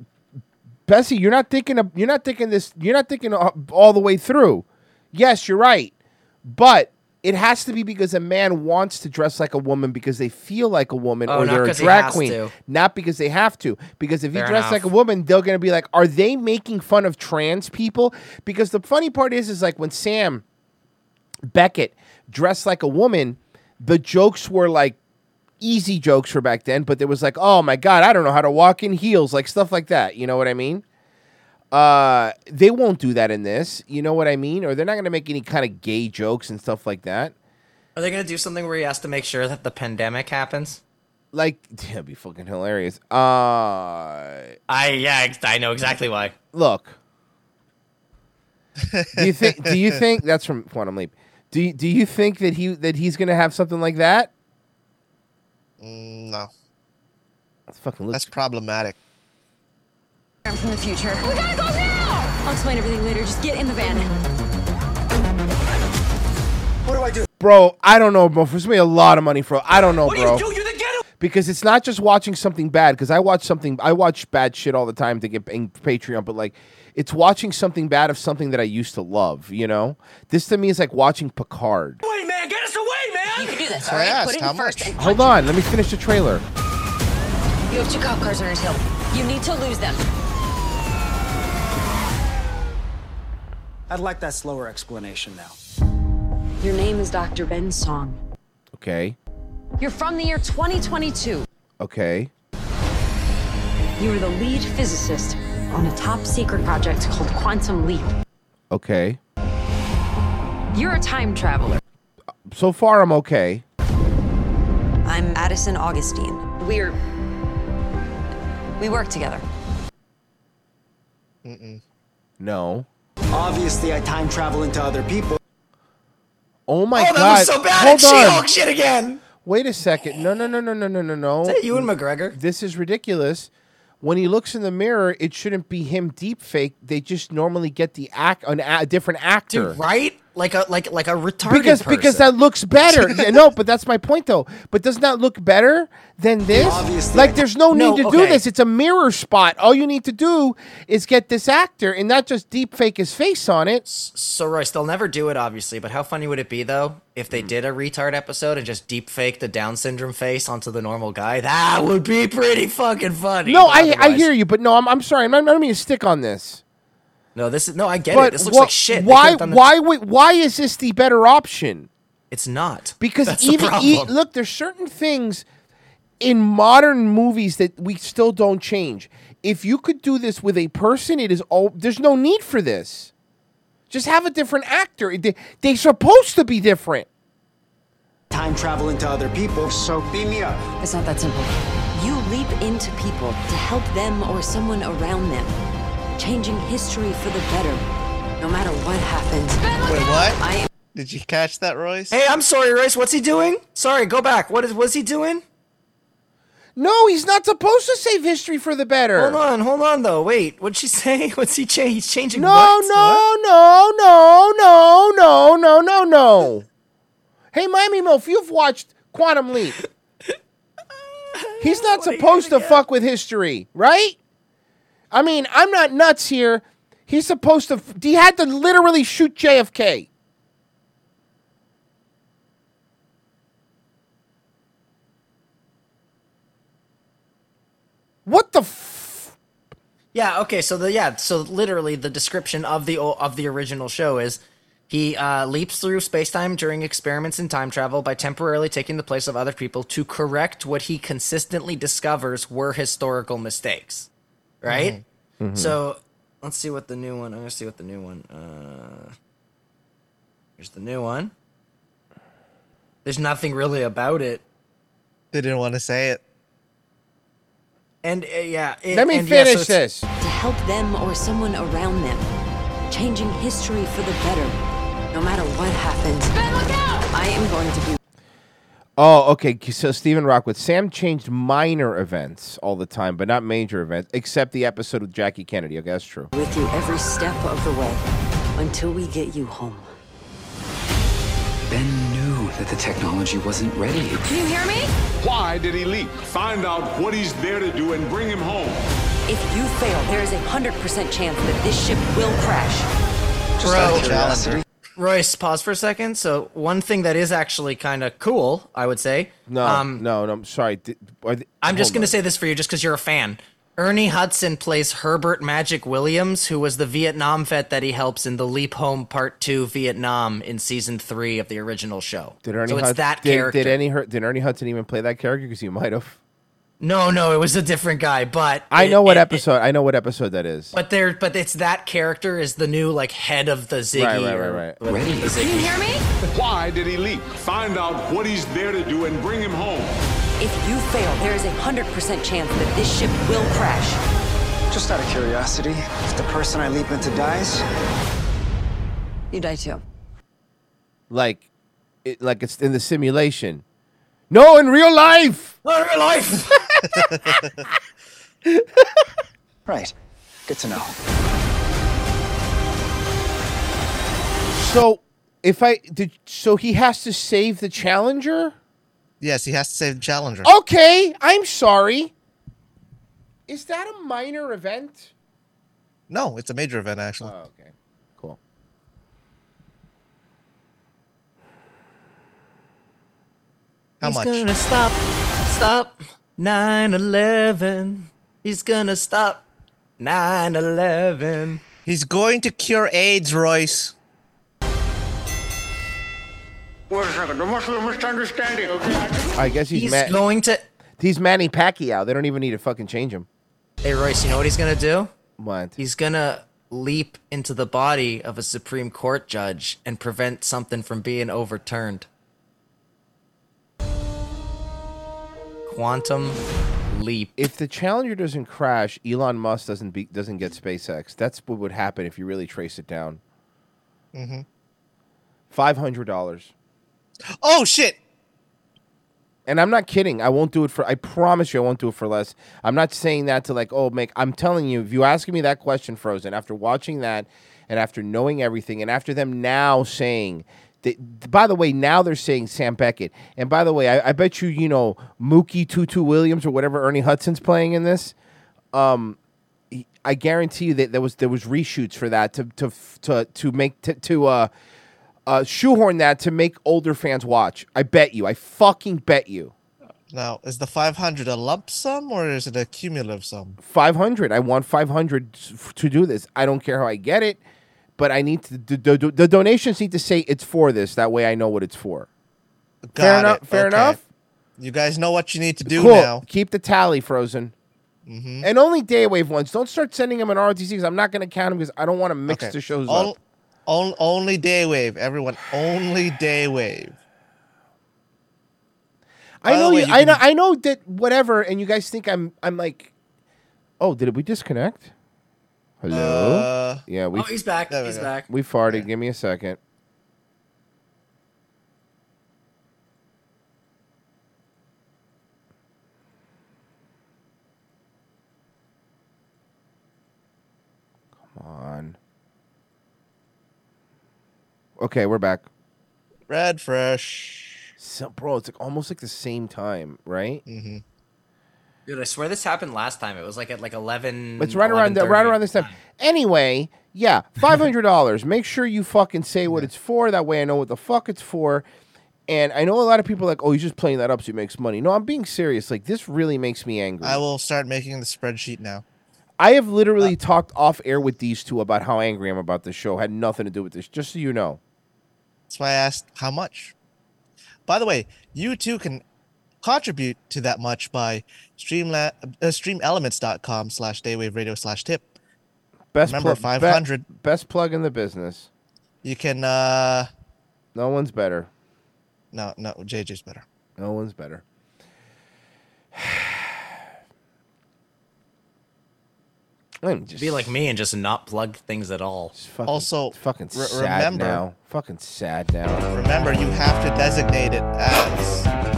Bessie, you're not thinking of, you're not thinking this, you're not thinking all the way through. Yes, you're right, but it has to be because a man wants to dress like a woman because they feel like a woman Oh, or they're a drag queen, to. not because they have to. Because if Fair you dress enough. like a woman, they're gonna be like, are they making fun of trans people? Because the funny part is, is like when Sam Beckett dressed like a woman, the jokes were like easy jokes for back then, but there was like, oh my god, I don't know how to walk in heels, like stuff like that. You know what I mean? Uh, they won't do that in this. You know what I mean? Or they're not going to make any kind of gay jokes and stuff like that. Are they going to do something where he has to make sure that the pandemic happens? Like, (laughs) that'd be fucking hilarious. Uh, I yeah, I know exactly why. look. (laughs) do you think? Do you think that's from Quantum Leap? Do you, do you think that he that he's going to have something like that? Mm, no, That's fucking. that's problematic. I'm from the future. We gotta go now! I'll explain everything later. Just get in the van. What do I do? Bro, I don't know, bro. For me, a lot of money, bro. I don't know, What do bro. you do? You're the ghetto. because it's not just watching something bad. Because I watch something, I watch bad shit all the time to get in Patreon. But like, it's watching something bad of something that I used to love. You know, this to me is like watching Picard. Wait, man, get us away, man. You can do this, alright? asked, Put it how in first. and Hold punch on, let me finish the trailer. You have two cop cars on his hill. You need to lose them. I'd like that slower explanation now. Your name is Dr. Ben Song. Okay. You're from the year 2022. Okay. You are the lead physicist on a top secret project called Quantum Leap. Okay. You're a time traveler. Uh, so far, I'm okay. I'm Addison Augustine. We're. We work together. Mm-mm. No. Obviously, I time travel into other people. Oh my Oh, that god. was so bad. Hold It's on. She-Hulk shit again. Wait a second. No, no, no, no, no, no, no, no. Is that Ewan McGregor? This is ridiculous. When he looks in the mirror, it shouldn't be him deep fake. They just normally get the act an, a different actor. Dude, right? Like a like like a retarded because person. because that looks better. (laughs) Yeah, no, but that's my point though. But doesn't that look better than this? Obviously, like I- there's no need No, to do this. It's a mirror spot. All you need to do is get this actor and not just deep fake his face on it. So Royce, they'll never do it, obviously. But how funny would it be though if they did a retard episode and just deep fake the Down syndrome face onto the normal guy? That would be pretty fucking funny. No, but I I hear you, but no, I'm I'm sorry. I'm not, I don't mean to stick on this. No, this is no. I get but it. This looks wha- like shit. They Why the- why would why is this the better option? It's not Because That's the even e- look, there's certain things in modern movies that we still don't change. If you could do this with a person, it is all. There's no need for this. Just have a different actor. They, they're supposed to be different. Time traveling to other people. So beam me up. It's not that simple. You leap into people to help them or someone around them, changing history for the better, no matter what happens. Wait, what? I Did you catch that, Royce? Hey, I'm sorry, Royce. What's he doing? Sorry, go back. What is Was he doing? No, he's not supposed to save history for the better. Hold on, hold on though. Wait, what'd she (laughs) say? What's he change? He's changing. No, what? no, no, no, no, no, no, no, no. Hey, Miami Milf, you've watched Quantum Leap. (laughs) He's not supposed to fuck with history, right? I mean, I'm not nuts here. He's supposed to. He had to literally shoot JFK. What the? F- Yeah. Okay. So the yeah. So literally, the description of the of the original show is he uh, leaps through space time during experiments in time travel by temporarily taking the place of other people to correct what he consistently discovers were historical mistakes. Right. Mhm. So let's see what the new one. I'm gonna see what the new one. Uh, here's the new one. There's nothing really about it. They didn't want to say it. And uh, yeah, it- Let me and yeah, so finish this. to help them or someone around them, changing history for the better, no matter what happens. Ben, look out! I am going to be Oh, okay. So Stephen Rockwood, Sam changed minor events all the time, but not major events, except the episode with Jackie Kennedy. Okay, that's true. with you every step of the way until we get you home. Ben knew that the technology wasn't ready. Can you hear me? Why did he leap? Find out what he's there to do and bring him home. If you fail, there is a 100% chance that this ship will crash. Bro, Royce, pause for a second. So one thing that is actually kind of cool, I would say. No, Um, no, no. I'm sorry. Did- I'm just going to say this for you just because you're a fan. Ernie Hudson plays Herbert Magic Williams, who was the Vietnam vet that he helps in the Leap Home Part 2 Vietnam in season 3 of the original show. Did Ernie so it's Hud- that did, character. Did, any, did Ernie Hudson even play that character? Because he might have. No, no, it was a different guy, but I it- know what it- episode. I know what episode that is. But there, but it's that character is the new like head of the Ziggy. Right, right, or- right, right. the Ready. Ziggy. Can you hear me? Why did he leap? Find out what he's there to do and bring him home. If you fail, there is a 100% chance that this ship will crash. Just out of curiosity, if the person I leap into dies, You die too. Like, it, like it's in the simulation. No, in real life. Not in real life. (laughs) right. Good to know. So, if I did, so he has to save the Challenger. Yes, he has to save the Challenger. Okay, I'm sorry. Is that a minor event? No, it's a major event actually. Oh, okay. Cool. How He's much? gonna stop, stop, 9/11. He's gonna stop 9/11. He's going to cure AIDS, Royce. Wait a second, there must be a misunderstanding, okay? I guess he's, He's Ma- going to. He's Manny Pacquiao. They don't even need to fucking change him. Hey Royce, you know what he's gonna do? What? He's gonna leap into the body of a Supreme Court judge and prevent something from being overturned. Quantum leap. If the Challenger doesn't crash, Elon Musk doesn't be, doesn't get SpaceX. That's what would happen if you really trace it down. Mm-hmm. Five hundred dollars. Oh shit! And I'm not kidding. I won't do it for. I promise you, I won't do it for less. I'm not saying that to like, oh, make. I'm telling you, if you asking me that question, Frozen, after watching that, and after knowing everything, and after them now saying. By the way, now they're saying Sam Beckett. And by the way, I, I bet you, you know, Mookie Tutu Williams or whatever Ernie Hudson's playing in this. Um, I guarantee you that there was there was reshoots for that to to to to make to, to uh uh shoehorn that to make older fans watch. I bet you. I fucking bet you. Now, is the 500 a lump sum or is it a cumulative sum? 500. I want 500 to do this. I don't care how I get it, but I need to the, the, the donations need to say it's for this. That way I know what it's for. Got fair it. enough. Fair Okay. enough. You guys know what you need to do cool. now. Keep the tally frozen. Mhm. And only Daywave ones. Don't start sending them an ROTC because I'm not going to count them because I don't want to mix Okay. the shows On- up. on- only Daywave, everyone. Only Daywave. I By know way, you. you I know. I know that whatever, and you guys think I'm. I'm like, oh, did we disconnect? Hello. Uh, yeah, we. oh, he's back. there we He's go. back. We farted. Give me a second. Come on. Okay, we're back. Red Fresh. So, bro, it's like almost like the same time, right? Mm-hmm. Dude, I swear this happened last time. It was like at like 11. It's right around the, right around this time. (laughs) Anyway, yeah, five hundred dollars. Make sure you fucking say what it's for. That way, I know what the fuck it's for. And I know a lot of people are like, oh, he's just playing that up so he makes money. No, I'm being serious. Like this really makes me angry. I will start making the spreadsheet now. I have literally uh, talked off air with these two about how angry I'm about this show. Had nothing to do with this. Just so you know. That's why I asked how much. By the way, you too can contribute to that much by streamla- uh, streamelements.com slash daywave radio slash tip. Best Remember, plug- 500. be- best plug in the business. You can, uh, No one's better. no, no, JJ's better. No one's better. (sighs) Just Be like me and just not plug things at all. fucking, Also, fucking re- sad remember- now. Fucking sad now. Remember, you have to designate it as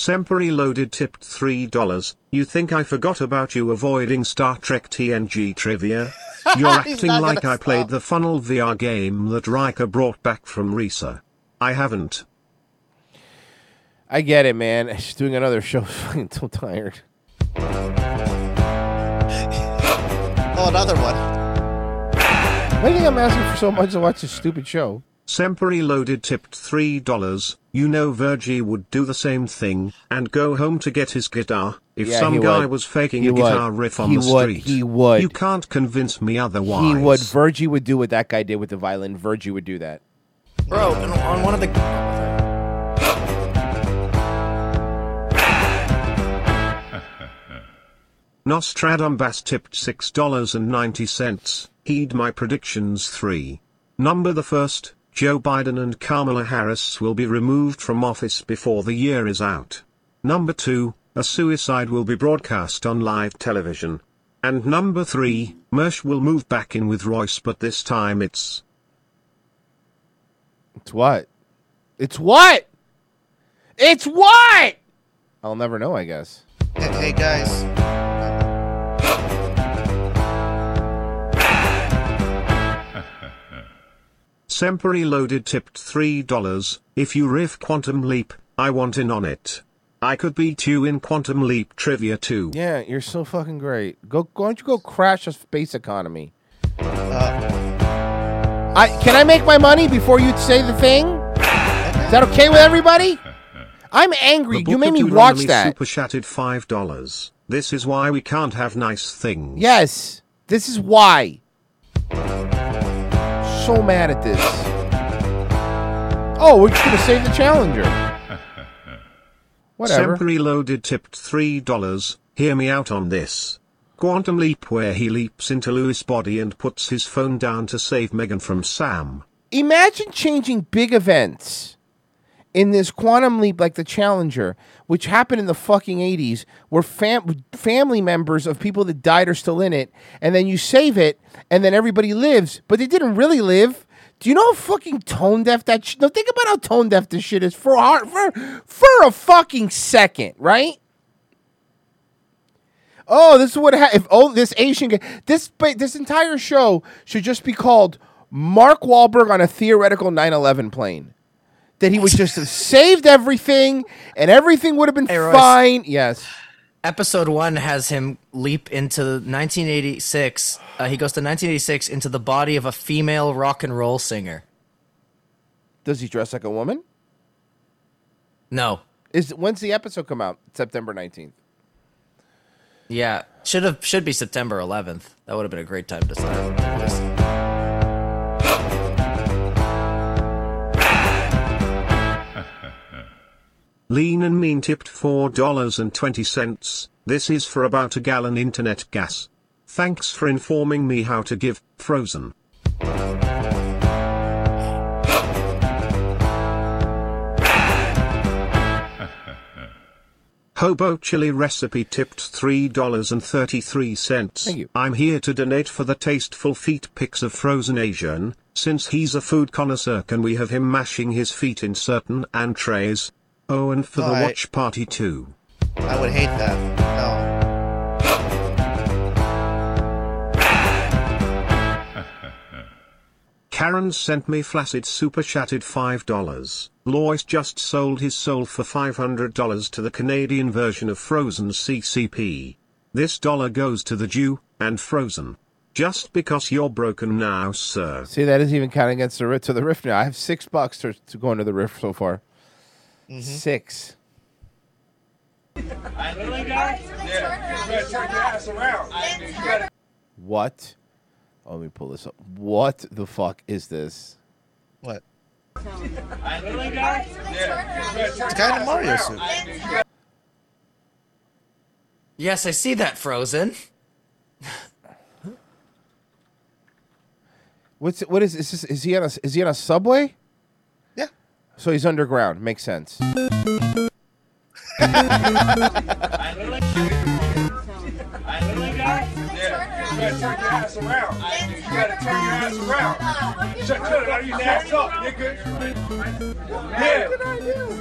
Semperi loaded tipped $3. You think I forgot about you avoiding Star Trek TNG trivia? (laughs) You're acting like gonna I played the Funnel VR game that Riker brought back from Risa. I haven't. I get it, man. (laughs) Just doing another show. (laughs) Fucking so tired. Oh, another one. Why do you think I'm asking for so much to watch this stupid show? Semperi loaded tipped $3. You know Virgie would do the same thing and go home to get his guitar if Yeah, some guy would. was faking He a would. guitar riff on He the would. street. He would. You can't convince me otherwise. He would. Virgie would do what that guy did with the violin. Virgie would do that. Bro, on- on one of the. Nostradamus tipped $6.90. Heed my predictions 3. Number the first, Joe Biden and Kamala Harris will be removed from office before the year is out. Number 2, a suicide will be broadcast on live television. And number 3, Mersh will move back in with Royce but this time it's... It's what? It's what? It's what? I'll never know, I guess. Hey, hey guys. Semperi loaded tipped $3. If you riff Quantum Leap, I want in on it. I could beat you in Quantum Leap trivia too. Yeah, you're so fucking great. Go, why don't you go crash a space economy? Uh, I can I make my money before you say the thing? Is that okay with everybody? I'm angry. You made me watch that. Super shattered five dollars. This is why we can't have nice things. Yes, this is why. So mad at this. Oh, we're just gonna save the challenger. (laughs) Whatever. Sempre Loaded tipped three dollars. Hear me out on this. Quantum Leap where he leaps into Louis' body and puts his phone down to save Megan from Sam. Imagine changing big events in this quantum leap like the Challenger, which happened in the fucking 80s, where fam- family members of people that died are still in it, and then you save it, and then everybody lives, but they didn't really live. Do you know how fucking tone deaf that? Sh- no, think about how tone deaf this shit is for a for for a fucking second, right? Oh, this is what ha- if oh this Asian guy this this entire show should just be called Mark Wahlberg on a theoretical 9/11 plane. That he would just have saved everything and everything would have been Royce. fine. Yes. Episode one has him leap into 1986. Uh, he goes to 1986 into the body of a female rock and roll singer. Does he dress like a woman? No. Is when's the episode come out? September 19th. Yeah, should have should be September 11th. That would have been a great time to start. Lean and Mean tipped $4.20. This is for about a gallon internet gas. Thanks for informing me how to give Frozen. Hobo Chili Recipe tipped $3.33. Thank you. I'm here to donate for the tasteful feet pics of Frozen Asian. Since he's a food connoisseur, can we have him mashing his feet in certain entrees? Oh, and for the Alright. watch party too. I would hate that. No. (laughs) Karen sent me flaccid super chatted $5. Lois just sold his soul for $500 to the Canadian version of Frozen CCP. This dollar goes to the Jew, and Frozen. Just because you're broken now, sir. See, that isn't even counting against the rift to the rift now. I have six bucks to, to go into the rift so far. Mm-hmm. Six. Really, guys? Yeah. You better turn your ass around. You better What? Oh, let me pull this up. What the fuck is this? What? Really, guys? Yeah. You better turn It's kind guy in a your Mario suit. Yes, I see that Frozen. What's what is is this, is he on a is he on a subway? Yeah. So he's underground. Makes sense. Really, guys? (laughs) Yeah. You better turn your ass around. You better turn your ass around. Shut shut it. You ass up, nigga.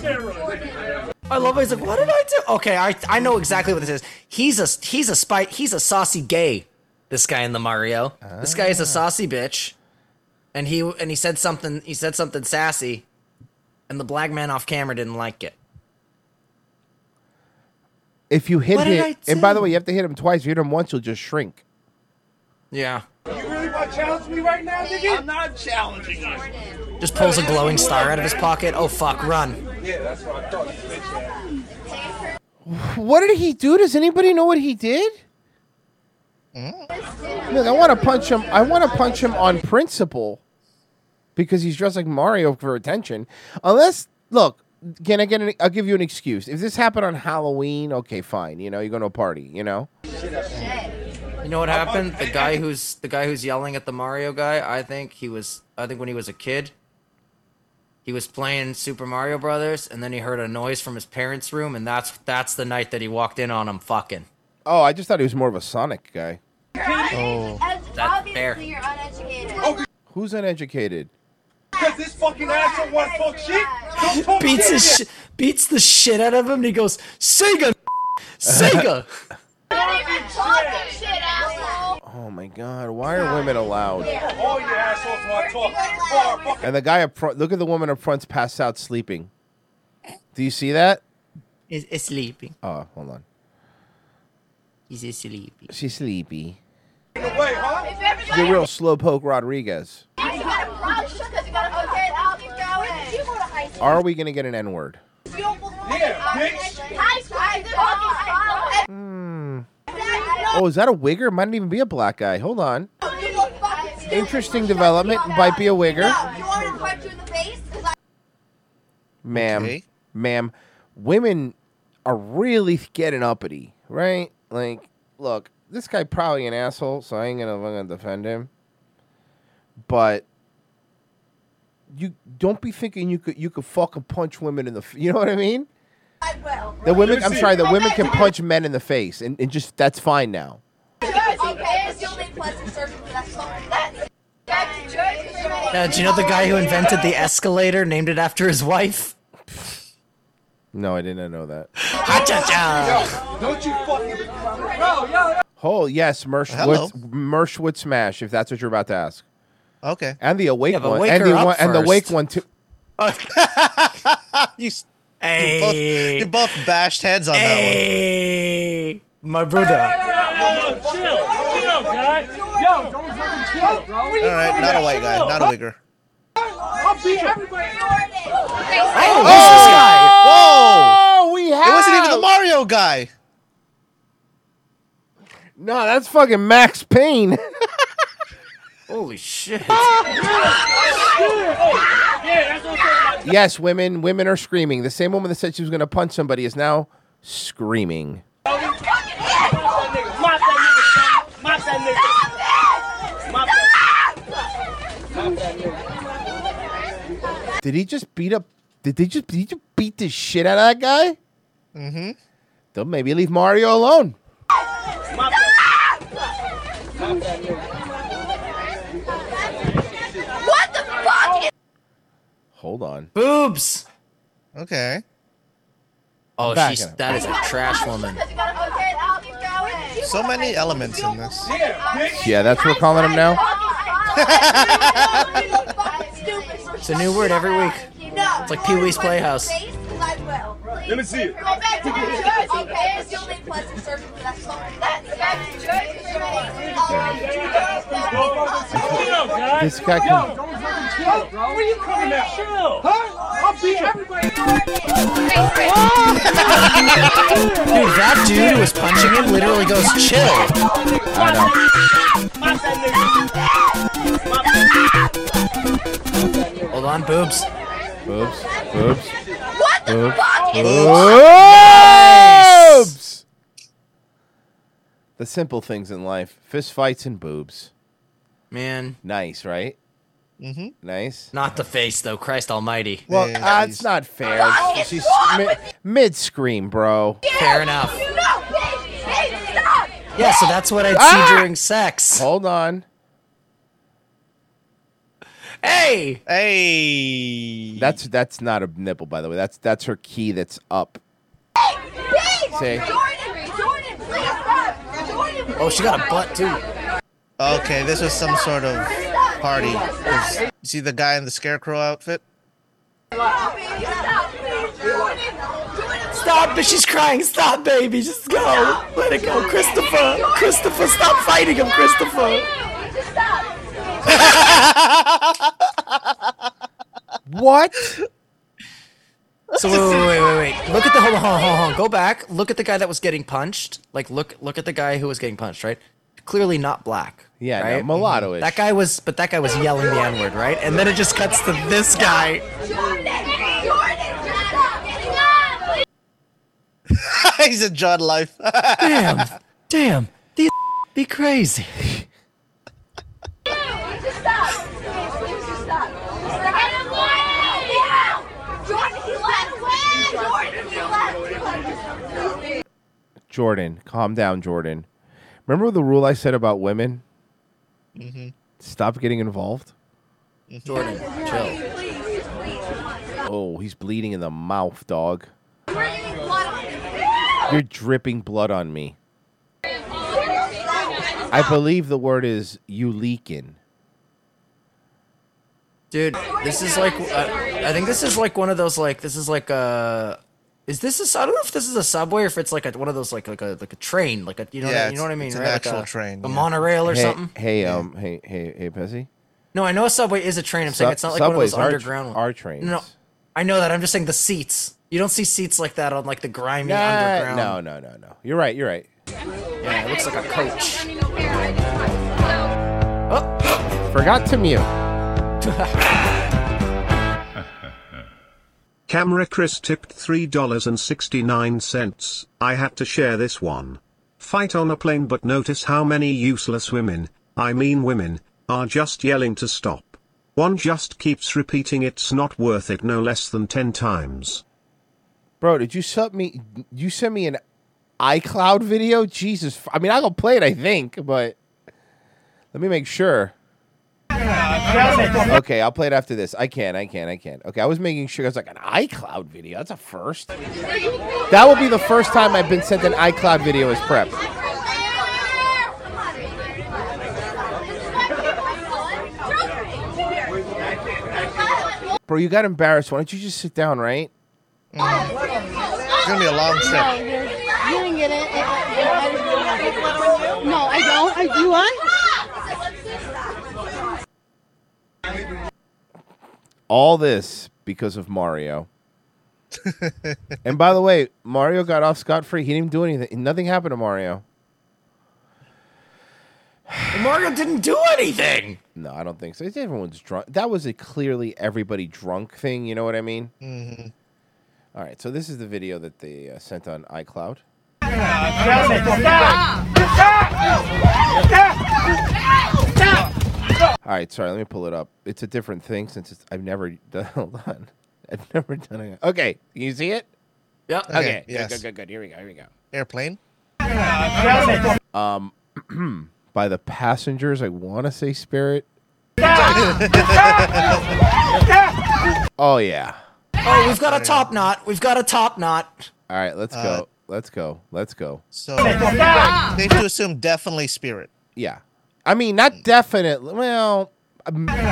Yeah. I love it. He's like, what did I do? Okay, I I know exactly what this is. He's a he's a spy. He's a saucy gay. This guy in the Mario. This guy is a ah. saucy bitch, and he and he said something. He said something sassy, and the black man off camera didn't like it. If you hit What did him, I and by the way, you have to hit him twice. If you hit him once, you'll just shrink. Yeah. You really want to challenge me right now, nigga? I'm not challenging you. Just pulls a glowing star out of his pocket. Oh fuck, run! Yeah, that's what I thought, you bitch ass. What did he do? Does anybody know what he did? Hmm? Look, I want to punch him. I want to punch him on principle because he's dressed like Mario for attention. Unless, look, can I get? An, I'll give you an excuse. If this happened on Halloween, okay, fine. You know, you're going to a party. You know. You know what happened? The guy who's the guy who's yelling at the Mario guy. I think he was. I think when he was a kid, he was playing Super Mario Brothers, and then he heard a noise from his parents' room, and that's that's the night that he walked in on him fucking. Oh, I just thought he was more of a Sonic guy. Oh, that's fair. You're uneducated. Who's uneducated? Because this fucking asshole want to talk shit. Don't talk Beats shit. sh- beats the shit out of him, and he goes Sega, Sega. Not even talking shit, asshole. Oh my God! Why are women allowed? All you assholes want to talk. And the guy up front. Look at the woman up front's passed out sleeping. Do you see that? Is is sleeping? Oh, hold on. He's sleepy. She's sleepy. in the huh? If everybody She's a real slowpoke Rodriguez. You gotta run because you gotta okay, I'll keep going. Where did you go to high Are we gonna get an N word? Hmm. Oh, is that a wigger? It might even be a black guy. Hold on. Interesting development. Might be a wigger. Ma'am, ma'am, women are really getting uppity, right? Like, look, this guy probably an asshole, so I ain't gonna, I'm gonna defend him. But you don't be thinking you could you could fucking punch women in the f- you know what I mean? The women, I'm sorry, the women can punch men in the face, and, and just that's fine now. Uh, do you know the guy who invented the escalator, named it after his wife? No, I didn't know that. Ha-cha-cha. Don't you fucking. Bro, yo, Oh yes, Mersh Hello. would, Mersh would smash if that's what you're about to ask. Okay. And the awake Yeah, but one, and the up one, and the wake one too. (laughs) you, Hey. you, both, you both bashed heads on that one. my brother. yo, chill. Chill, guy. Yo, don't fucking chill, bro. All right, not a white guy, not a wigger. I'll beat everybody. Oh, who's this guy? Whoa! Oh, we have. It wasn't even the Mario guy. No, that's fucking Max Payne. (laughs) Holy shit. Yeah, that's (laughs) what I'm talking about. yes, women, women are screaming. The same woman that said she was going to punch somebody is now screaming. Mop that nigga. Mop that nigga. son. Mop that nigga. Mop that. Mop that nigga. Did he just beat up? Did they just, did he just beat the shit out of that guy? Mm-hmm. Then maybe leave Mario alone. Mop that. Mop that nigga. What the fuck? Hold on. Boobs. Okay. Oh, Back she's that is a trash woman. So many elements in this. Yeah. Yeah, that's what we're calling him now. (laughs) It's a new word every week. It's like Pee Wee's Playhouse. Let me see it. Chill, (laughs) guy. This guy Yo, can. don't fucking chill, bro. Where you coming at? Chill. Huh? I'll beat everybody. Dude, that dude who was punching him literally goes, chill. I know. Mop that nigga. Mop that nigga. Hold on, boobs. Boobs. Boobs. What the Boobs. The simple things in life: fist fights and boobs. Man, Nice, right? Mm-hmm. Nice. not the face though. Christ Almighty. Well, Yeah, uh, it's not fair. She's mi- mid scream, bro. Fair enough. Yeah, so that's what I'd Ah! see during sex. Hold on. Hey, Hey. That's that's not a nipple, by the way. That's that's her key that's up. Say. oh, she got a butt too. Okay, this was some sort of party. You see the guy in the scarecrow outfit? Stop, but she's crying. Stop, baby. Just go. Let it go, Christopher. Christopher, stop fighting him, Christopher. (laughs) What? So wait, wait, wait, wait, wait. Look at the hold on, hold on, hold on. Go back. Look at the guy that was getting punched. Like, look, look at the guy who was getting punched. Right? Clearly not black. Yeah, no, mulatto-ish. Mm-hmm. That guy was, but that guy was yelling the N word, right? And then it just cuts to this guy. (laughs) He's a John Life. Damn, (laughs) damn. These be crazy. Jordan, calm down, Jordan. Remember the rule I said about women? Mm-hmm. Stop getting involved. Jordan, chill. Oh, he's bleeding in the mouth, dog. You're dripping blood on me. I believe the word is you leaking. Dude, this is like uh, I think this is like one of those like this is like a is this a I don't know if this is a subway or if it's like a, one of those like like a like a train like a you know Yeah, what, you know what I mean it's an right actual like a, train, a yeah. monorail or hey, something. Hey, um, hey, hey, hey, Pessy. No, I know a subway is a train. I'm saying it's not like one of those subways are tr- underground. are ones. trains. No, I know that. I'm just saying the seats. You don't see seats like that on like the grimy Nah, underground. no, no, no, no. You're right. You're right. Yeah, it looks like a coach. Oh. (gasps) Forgot to mute. (laughs) Camera Chris tipped $3.69. I had to share this one. Fight on a plane, but notice how many useless women, I mean women, are just yelling to stop. One just keeps repeating it's not worth it no less than 10 times. Bro, did you send me? You sent me an iCloud video? Jesus, I mean, I'll go play it. I think, but let me make sure. Okay, I'll play it after this. I can, I can, I can. Okay, I was making sure. I was like an iCloud video. That's a first. That will be the first time I've been sent an iCloud video as prep. Bro, you got embarrassed. Why don't you just sit down, right? It's gonna be a long trip. No, you're, didn't get it. No, I don't. I, you want? All this because of Mario. (laughs) and by the way, Mario got off scot free. He didn't even do anything. Nothing happened to Mario. Mario didn't do anything. No, I don't think so. It's everyone's drunk. That was a clearly everybody drunk thing. You know what I mean? Mm-hmm. All right. So this is the video that they uh, sent on iCloud. All right. Sorry. Let me pull it up. It's a different thing since it's, I've never (laughs) done. Hold on. I've never done it. Okay. Can you see it? Yeah. Okay. Okay, Good, yes. Good, good. Good. Here we go. Here we go. Airplane. Um, (clears throat) by the passengers, I want to say Spirit. (laughs) Oh yeah. Oh, we've got a top knot. We've got a top knot. All right, let's Uh, go. Let's go. Let's go. So safe to assume definitely spirit. Yeah. I mean, not definitely. Well, Stop um, probably.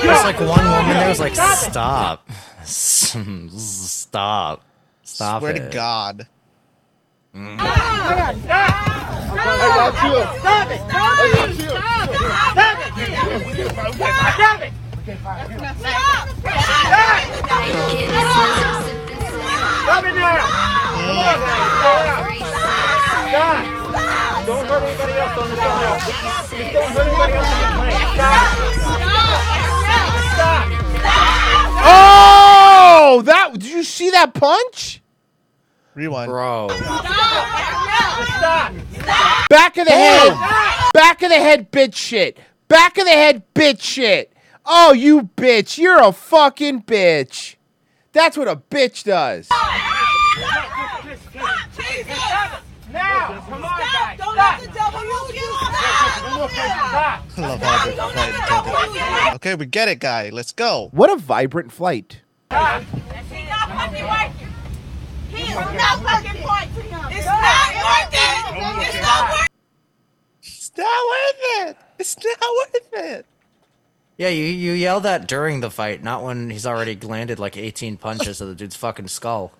There's like one woman there was like, stop. Stop. Stop Swear it. to God. Mm. Stop! Stop! Stop! Stop! Stop! Stop! Stop! Stop! Stop! Stop! Stop it now! Come on, guys. Stop! Don't hurt anybody else on the. Just don't hurt anybody else on plane. Stop! Stop! Oh, that! Did you see that punch? Rewind. Bro. Stop! Back of the head. Back of the head, bitch shit. Back of the head, bitch shit. Oh, you bitch. You're a fucking bitch. That's what a bitch does. Now! Come on, guys! Stop! Stop! I love how flight Okay, we get it, guy. Let's go. What a vibrant flight. Stop! He's not fucking worth it. Not fucking point to him. It's not worth it. It's not worth It's not worth it. It's not worth it. Yeah, you, you yell that during the fight, not when he's already landed like 18 punches to the dude's fucking skull.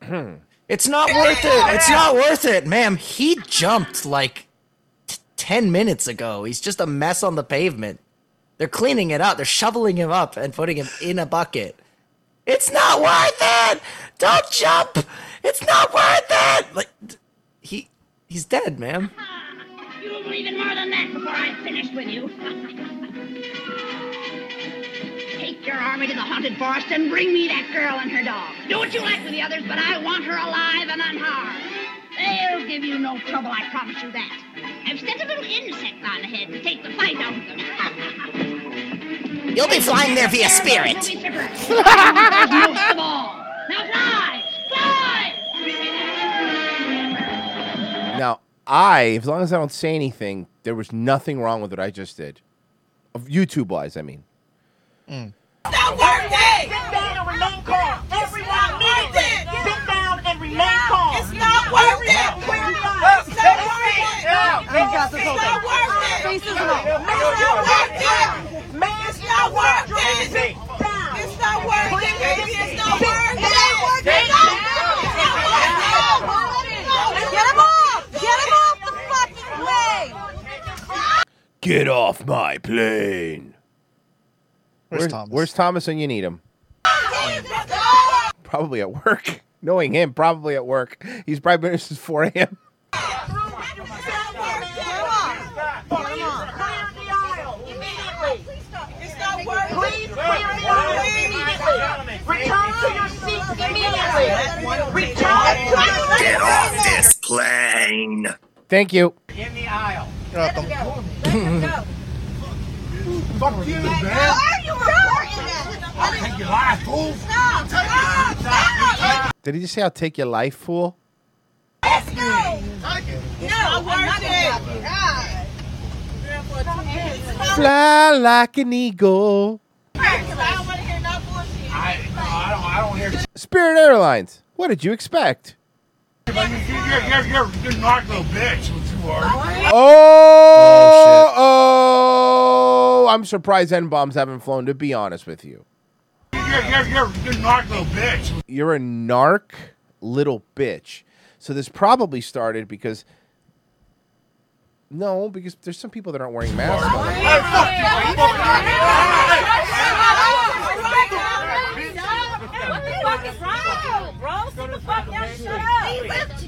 (clears throat) It's not worth it. It's not worth it, ma'am. He jumped like t- 10 minutes ago. He's just a mess on the pavement. They're cleaning it up. They're shoveling him up and putting him in a bucket. It's not worth it. Don't jump. It's not worth it. Like he he's dead, ma'am. (laughs) You'll believe in more than that before I'm finished with you. Take your army to the haunted forest and bring me that girl and her dog. Do what you like with the others, but I want her alive and unharmed. They'll give you no trouble, I promise you that. I've sent a little insect on ahead to take the fight out of them. (laughs) You'll be flying there via spirit. Most of all. Now fly! Fly! Now, I, as long as I don't say anything, there was nothing wrong with what I just did. Of YouTube wise, I mean. Mm. Not worth it! Sit down and remain calm. Everyone needs it. Sit down and remain calm. It's not worth it. Take your not worth it. Faces and all. It's not worth it. It's not worth it. It's not worth it, baby. It's not worth it. It ain't worth it. No. It's not worth it. Get him off. Get him off the fucking plane. Get off my plane. Where's, Thomas? Where's Thomas and you need him? Probably at work. (laughs) Knowing him, probably at work. He's probably been since 4 a.m. (laughs) Return to your seats immediately. Return. Get off this plane. Thank you. In the aisle. You're welcome. Fuck you, man. Why are you recording that? I'll take your life, fool. Stop. Did he just say, I'll take your life, fool? Let's go. No, I'm not gonna Fly like an eagle. Spirit Airlines. What did you expect? You're, you're, you're, you're, you're not no bitch. What. Oh, oh, oh, I'm surprised N bombs haven't flown. To be honest with you, You're, you're, you're, you're not no bitch. you're a narc little bitch. So this probably started because no, because there's some people that aren't wearing masks.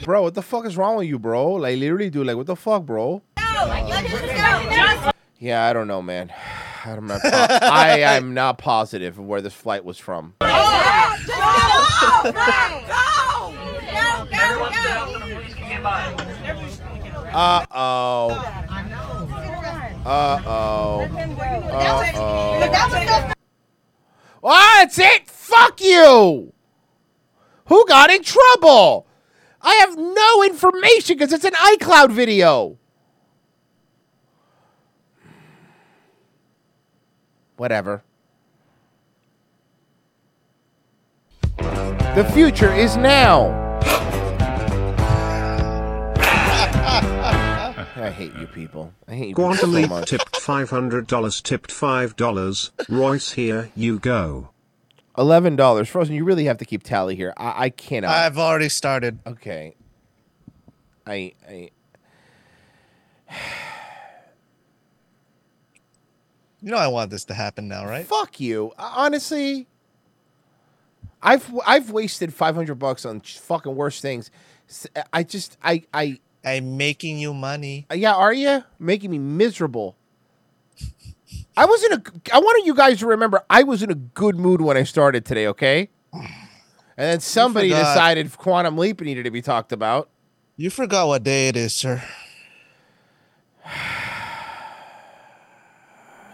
Bro, what the fuck is wrong with you, bro? Like literally, dude, like what the fuck, bro? Yeah, I don't know, man. (sighs) I'm not. po- (laughs) I am not positive of where this flight was from. Uh oh. Uh oh. Uh oh. Ah, that's it. Fuck you. Who got in trouble? I have no information because it's an iCloud video. Whatever. The future is now. (laughs) I hate you people. I hate you people Quantum so Leap much. tipped $500, tipped $5. Royce, here you go. Eleven dollars, Frozen. You really have to keep tally here. I, I cannot. I've already started. Okay. I I (sighs) You know I want this to happen now, right? fuck you. Honestly, I've I've wasted five hundred bucks on fucking worse things. I just I I I'm making you money. Uh, Yeah, are you making me miserable? I was in a. I wanted you guys to remember I was in a good mood when I started today. Okay, and then somebody decided quantum leap needed to be talked about. You forgot what day it is, sir. I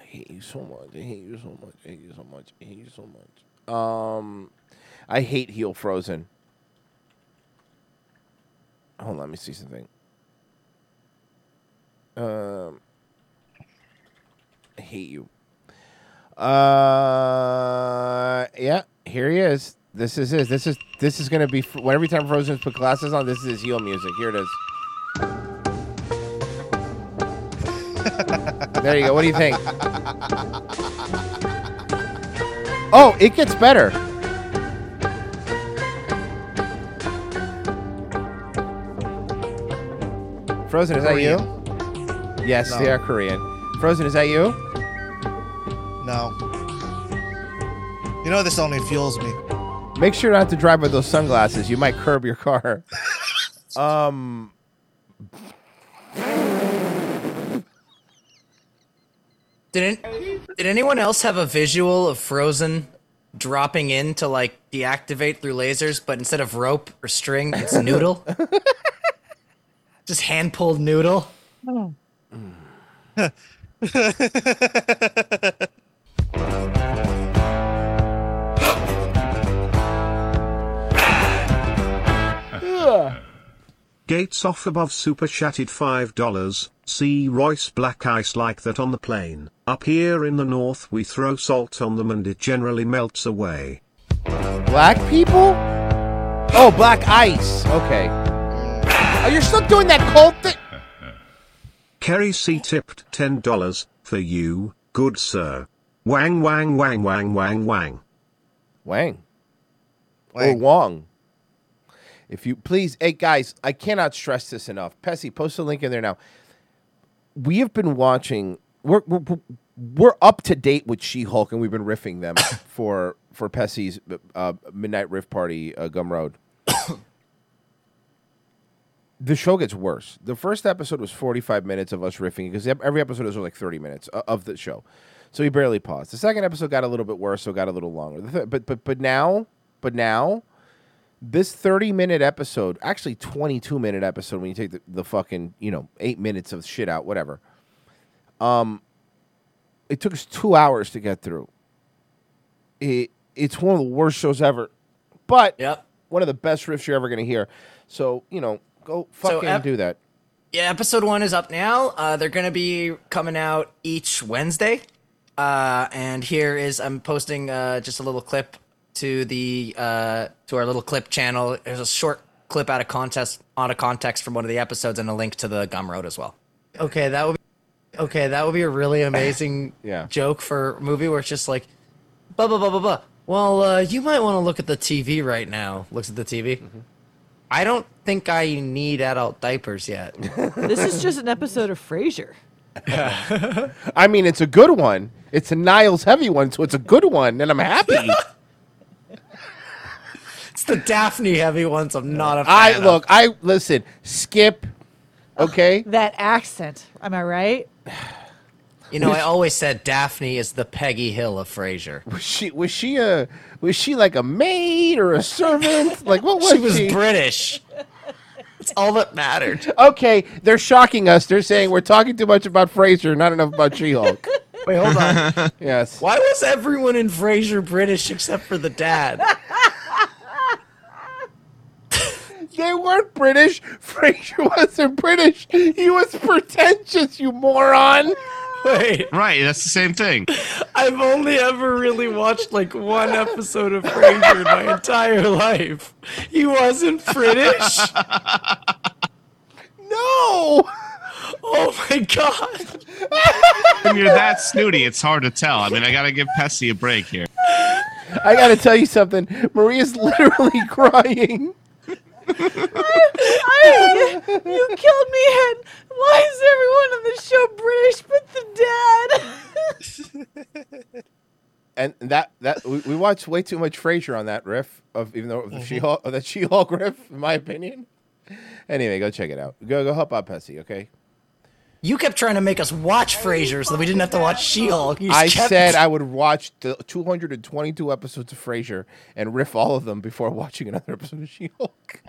hate you so much. I hate you so much. I hate you so much. I hate you so much. Um, I hate heel frozen. Hold on, let me see something. Um, hate you. Uh, yeah, here he is. This is his. This is this is gonna be f- when every time Frozen's put glasses on. This is his heel music. Here it is. (laughs) there you go. What do you think? Oh, it gets better. Frozen, is that you? Yes, No. they are Korean. Frozen, is that you? No. You know this only fuels me. Make sure not to drive with those sunglasses. You might curb your car. (laughs) um. Did it, did anyone else have a visual of Frozen dropping in to like deactivate through lasers, but instead of rope or string, it's noodle? (laughs) Just hand pulled noodle. (laughs) Gates off above super chatted $5. See Royce black ice like that on the plane. Up here in the north we throw salt on them and it generally melts away. Black people? Oh, black ice. Okay. Oh, you're still doing that cold thing? Kerry C tipped $10 for you, good sir. Wang wang wang wang wang wang. Wang. Or Wong. If you please, hey guys, I cannot stress this enough. Pessy, post a link in there now. We have been watching we're, we're we're up to date with She-Hulk, and we've been riffing them (coughs) for for Pessy's uh, midnight riff party, uh, Gumroad. (coughs) the show gets worse. The first episode was 45 minutes of us riffing because every episode is like 30 minutes of the show. So we barely paused. The second episode got a little bit worse, so it got a little longer. The th- but but but now, but now this 30 minute episode, actually 22 minute episode when you take the, the fucking, you know, 8 minutes of shit out, whatever. Um it took us 2 hours to get through. It it's one of the worst shows ever. But yep. one of the best riffs you're ever going to hear. So, you know, go So, fucking ep- do that. Yeah, episode one is up now. Uh, they're gonna be coming out each Wednesday. Uh, and here is I'm posting uh, just a little clip to the uh, to our little clip channel. There's a short clip out of contest out of context from one of the episodes and a link to the Gumroad as well. Okay, that would be okay. That would be a really amazing (laughs) Yeah. joke for a movie where it's just like blah blah blah blah blah. Well, uh, you might want to look at the TV right now. Looks at the TV. I don't think I need adult diapers yet. (laughs) This is just an episode of Frasier. (laughs) I mean, it's a good one. It's a Niles heavy one, so it's a good one, and I'm happy. It's the Daphne heavy ones. I'm not a fan I of. look, I listen, skip, okay? That accent. Am I right? You know, I always said Daphne is the Peggy Hill of Frasier. Was she was she a was she like a maid or a servant? (laughs) like what was She she? was British. It's all that mattered. Okay, they're shocking us. They're saying we're talking too much about Frasier, not enough about She-Hulk. Wait, hold on. (laughs) yes. Why was everyone in Frasier British except for the dad? They weren't British. (laughs) Frasier wasn't British. He was pretentious, you moron. (laughs) Wait. Right, that's the same thing. I've only ever really watched like one episode of Frasier in my entire life. He wasn't British. (laughs) No. Oh my god. When you're that snooty, it's hard to tell. I mean, I gotta give Pessy a break here. I got to tell you something. Maria's literally crying. I, you killed me, and why is everyone on the show British but the dad? (laughs) And that that we, we watched way too much Frasier on that riff of even though the mm-hmm. She-Hulk, that She-Hulk riff, in my opinion. Anyway, go check it out. Go go help out Pessy, okay? You kept trying to make us watch Frasier so that we didn't have to watch She-Hulk. You I kept- said I would watch the 222 episodes of Frasier and riff all of them before watching another episode of She-Hulk.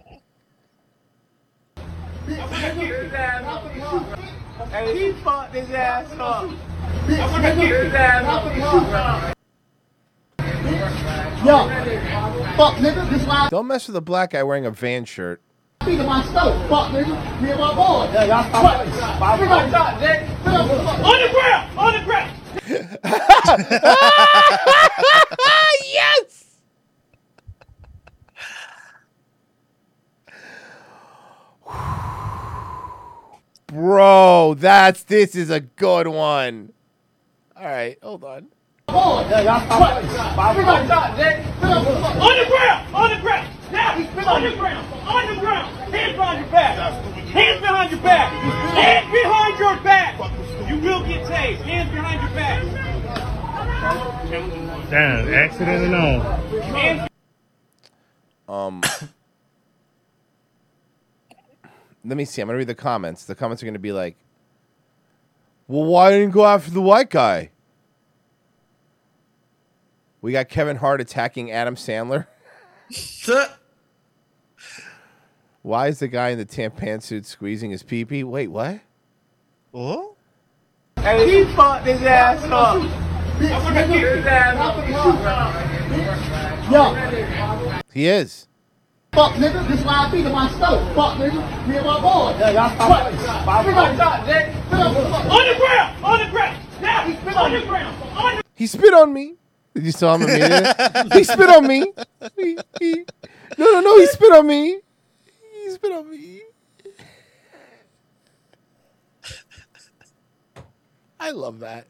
Hey, he fucked his ass up. Yo, fuck nigga, this why Don't mess with a black guy wearing a van shirt. I feed my stove. Fuck nigga, me and my boy. Yeah, y'all stop. On the ground! On the ground! (laughs) (laughs) yes. Bro, that's this is a good one. All right, hold on. Boy, yeah. On the ground! On the ground! Now! On the ground! On the ground! Hands behind your back! Hands behind your back! Hands behind your back! You will get tased. Hands behind your back! Damn, accident and all. Um, let me see. I'm gonna read the comments. The comments are gonna be like, "Well, why didn't you go after the white guy?" We got Kevin Hart attacking Adam Sandler. (laughs) Why is the guy in the tan pantsuit squeezing his pee pee? Wait, what? Oh? Hey, he fucked his ass up. His ass Yo, He is. Fuck nigga, this is why I feed my stove. Fuck nigga, me and my boy. Yeah, y'all stop. On the ground! On the ground! Now! he spit On the ground! On the He spit on me. Did you saw him immediately? he spit on me. He, he, no, no, no. He spit on me. He spit on me. I love that.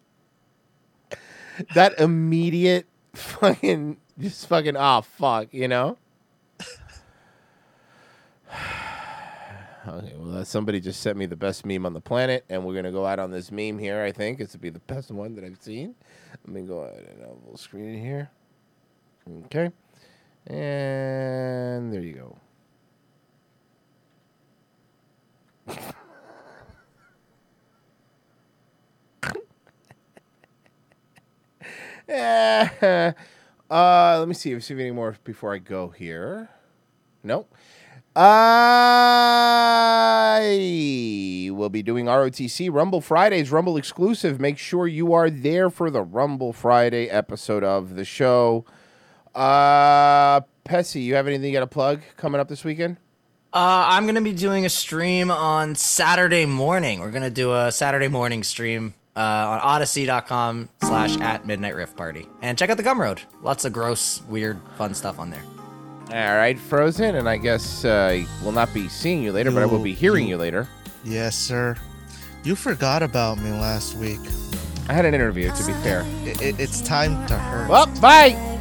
That immediate fucking, just fucking, oh, fuck, you know? (sighs) Okay, well, uh, somebody just sent me the best meme on the planet, and we're gonna go out on this meme here. I think it's to be the best one that I've seen. Let me go ahead and I'll full screen it here. Okay, and there you go. (laughs) uh, let me see if see any more before I go here. Nope. I will be doing ROTC Rumble Fridays, Rumble exclusive. Make sure you are there for the Rumble Friday episode of the show. Uh, Pessy, you have anything you got to plug coming up this weekend? Uh, I'm gonna be doing a stream on Saturday morning. We're gonna do a Saturday morning stream uh, on Odysee.com slash at Midnight Riff Party, and check out the Gumroad. Lots of gross, weird, fun stuff on there. All right, Frozen, and I guess uh, I uh, will not be seeing you later, you, but I will be hearing you, you later. Yes, sir. You forgot about me last week. I had an interview, to be fair. It, it's time to hurt. Well, bye!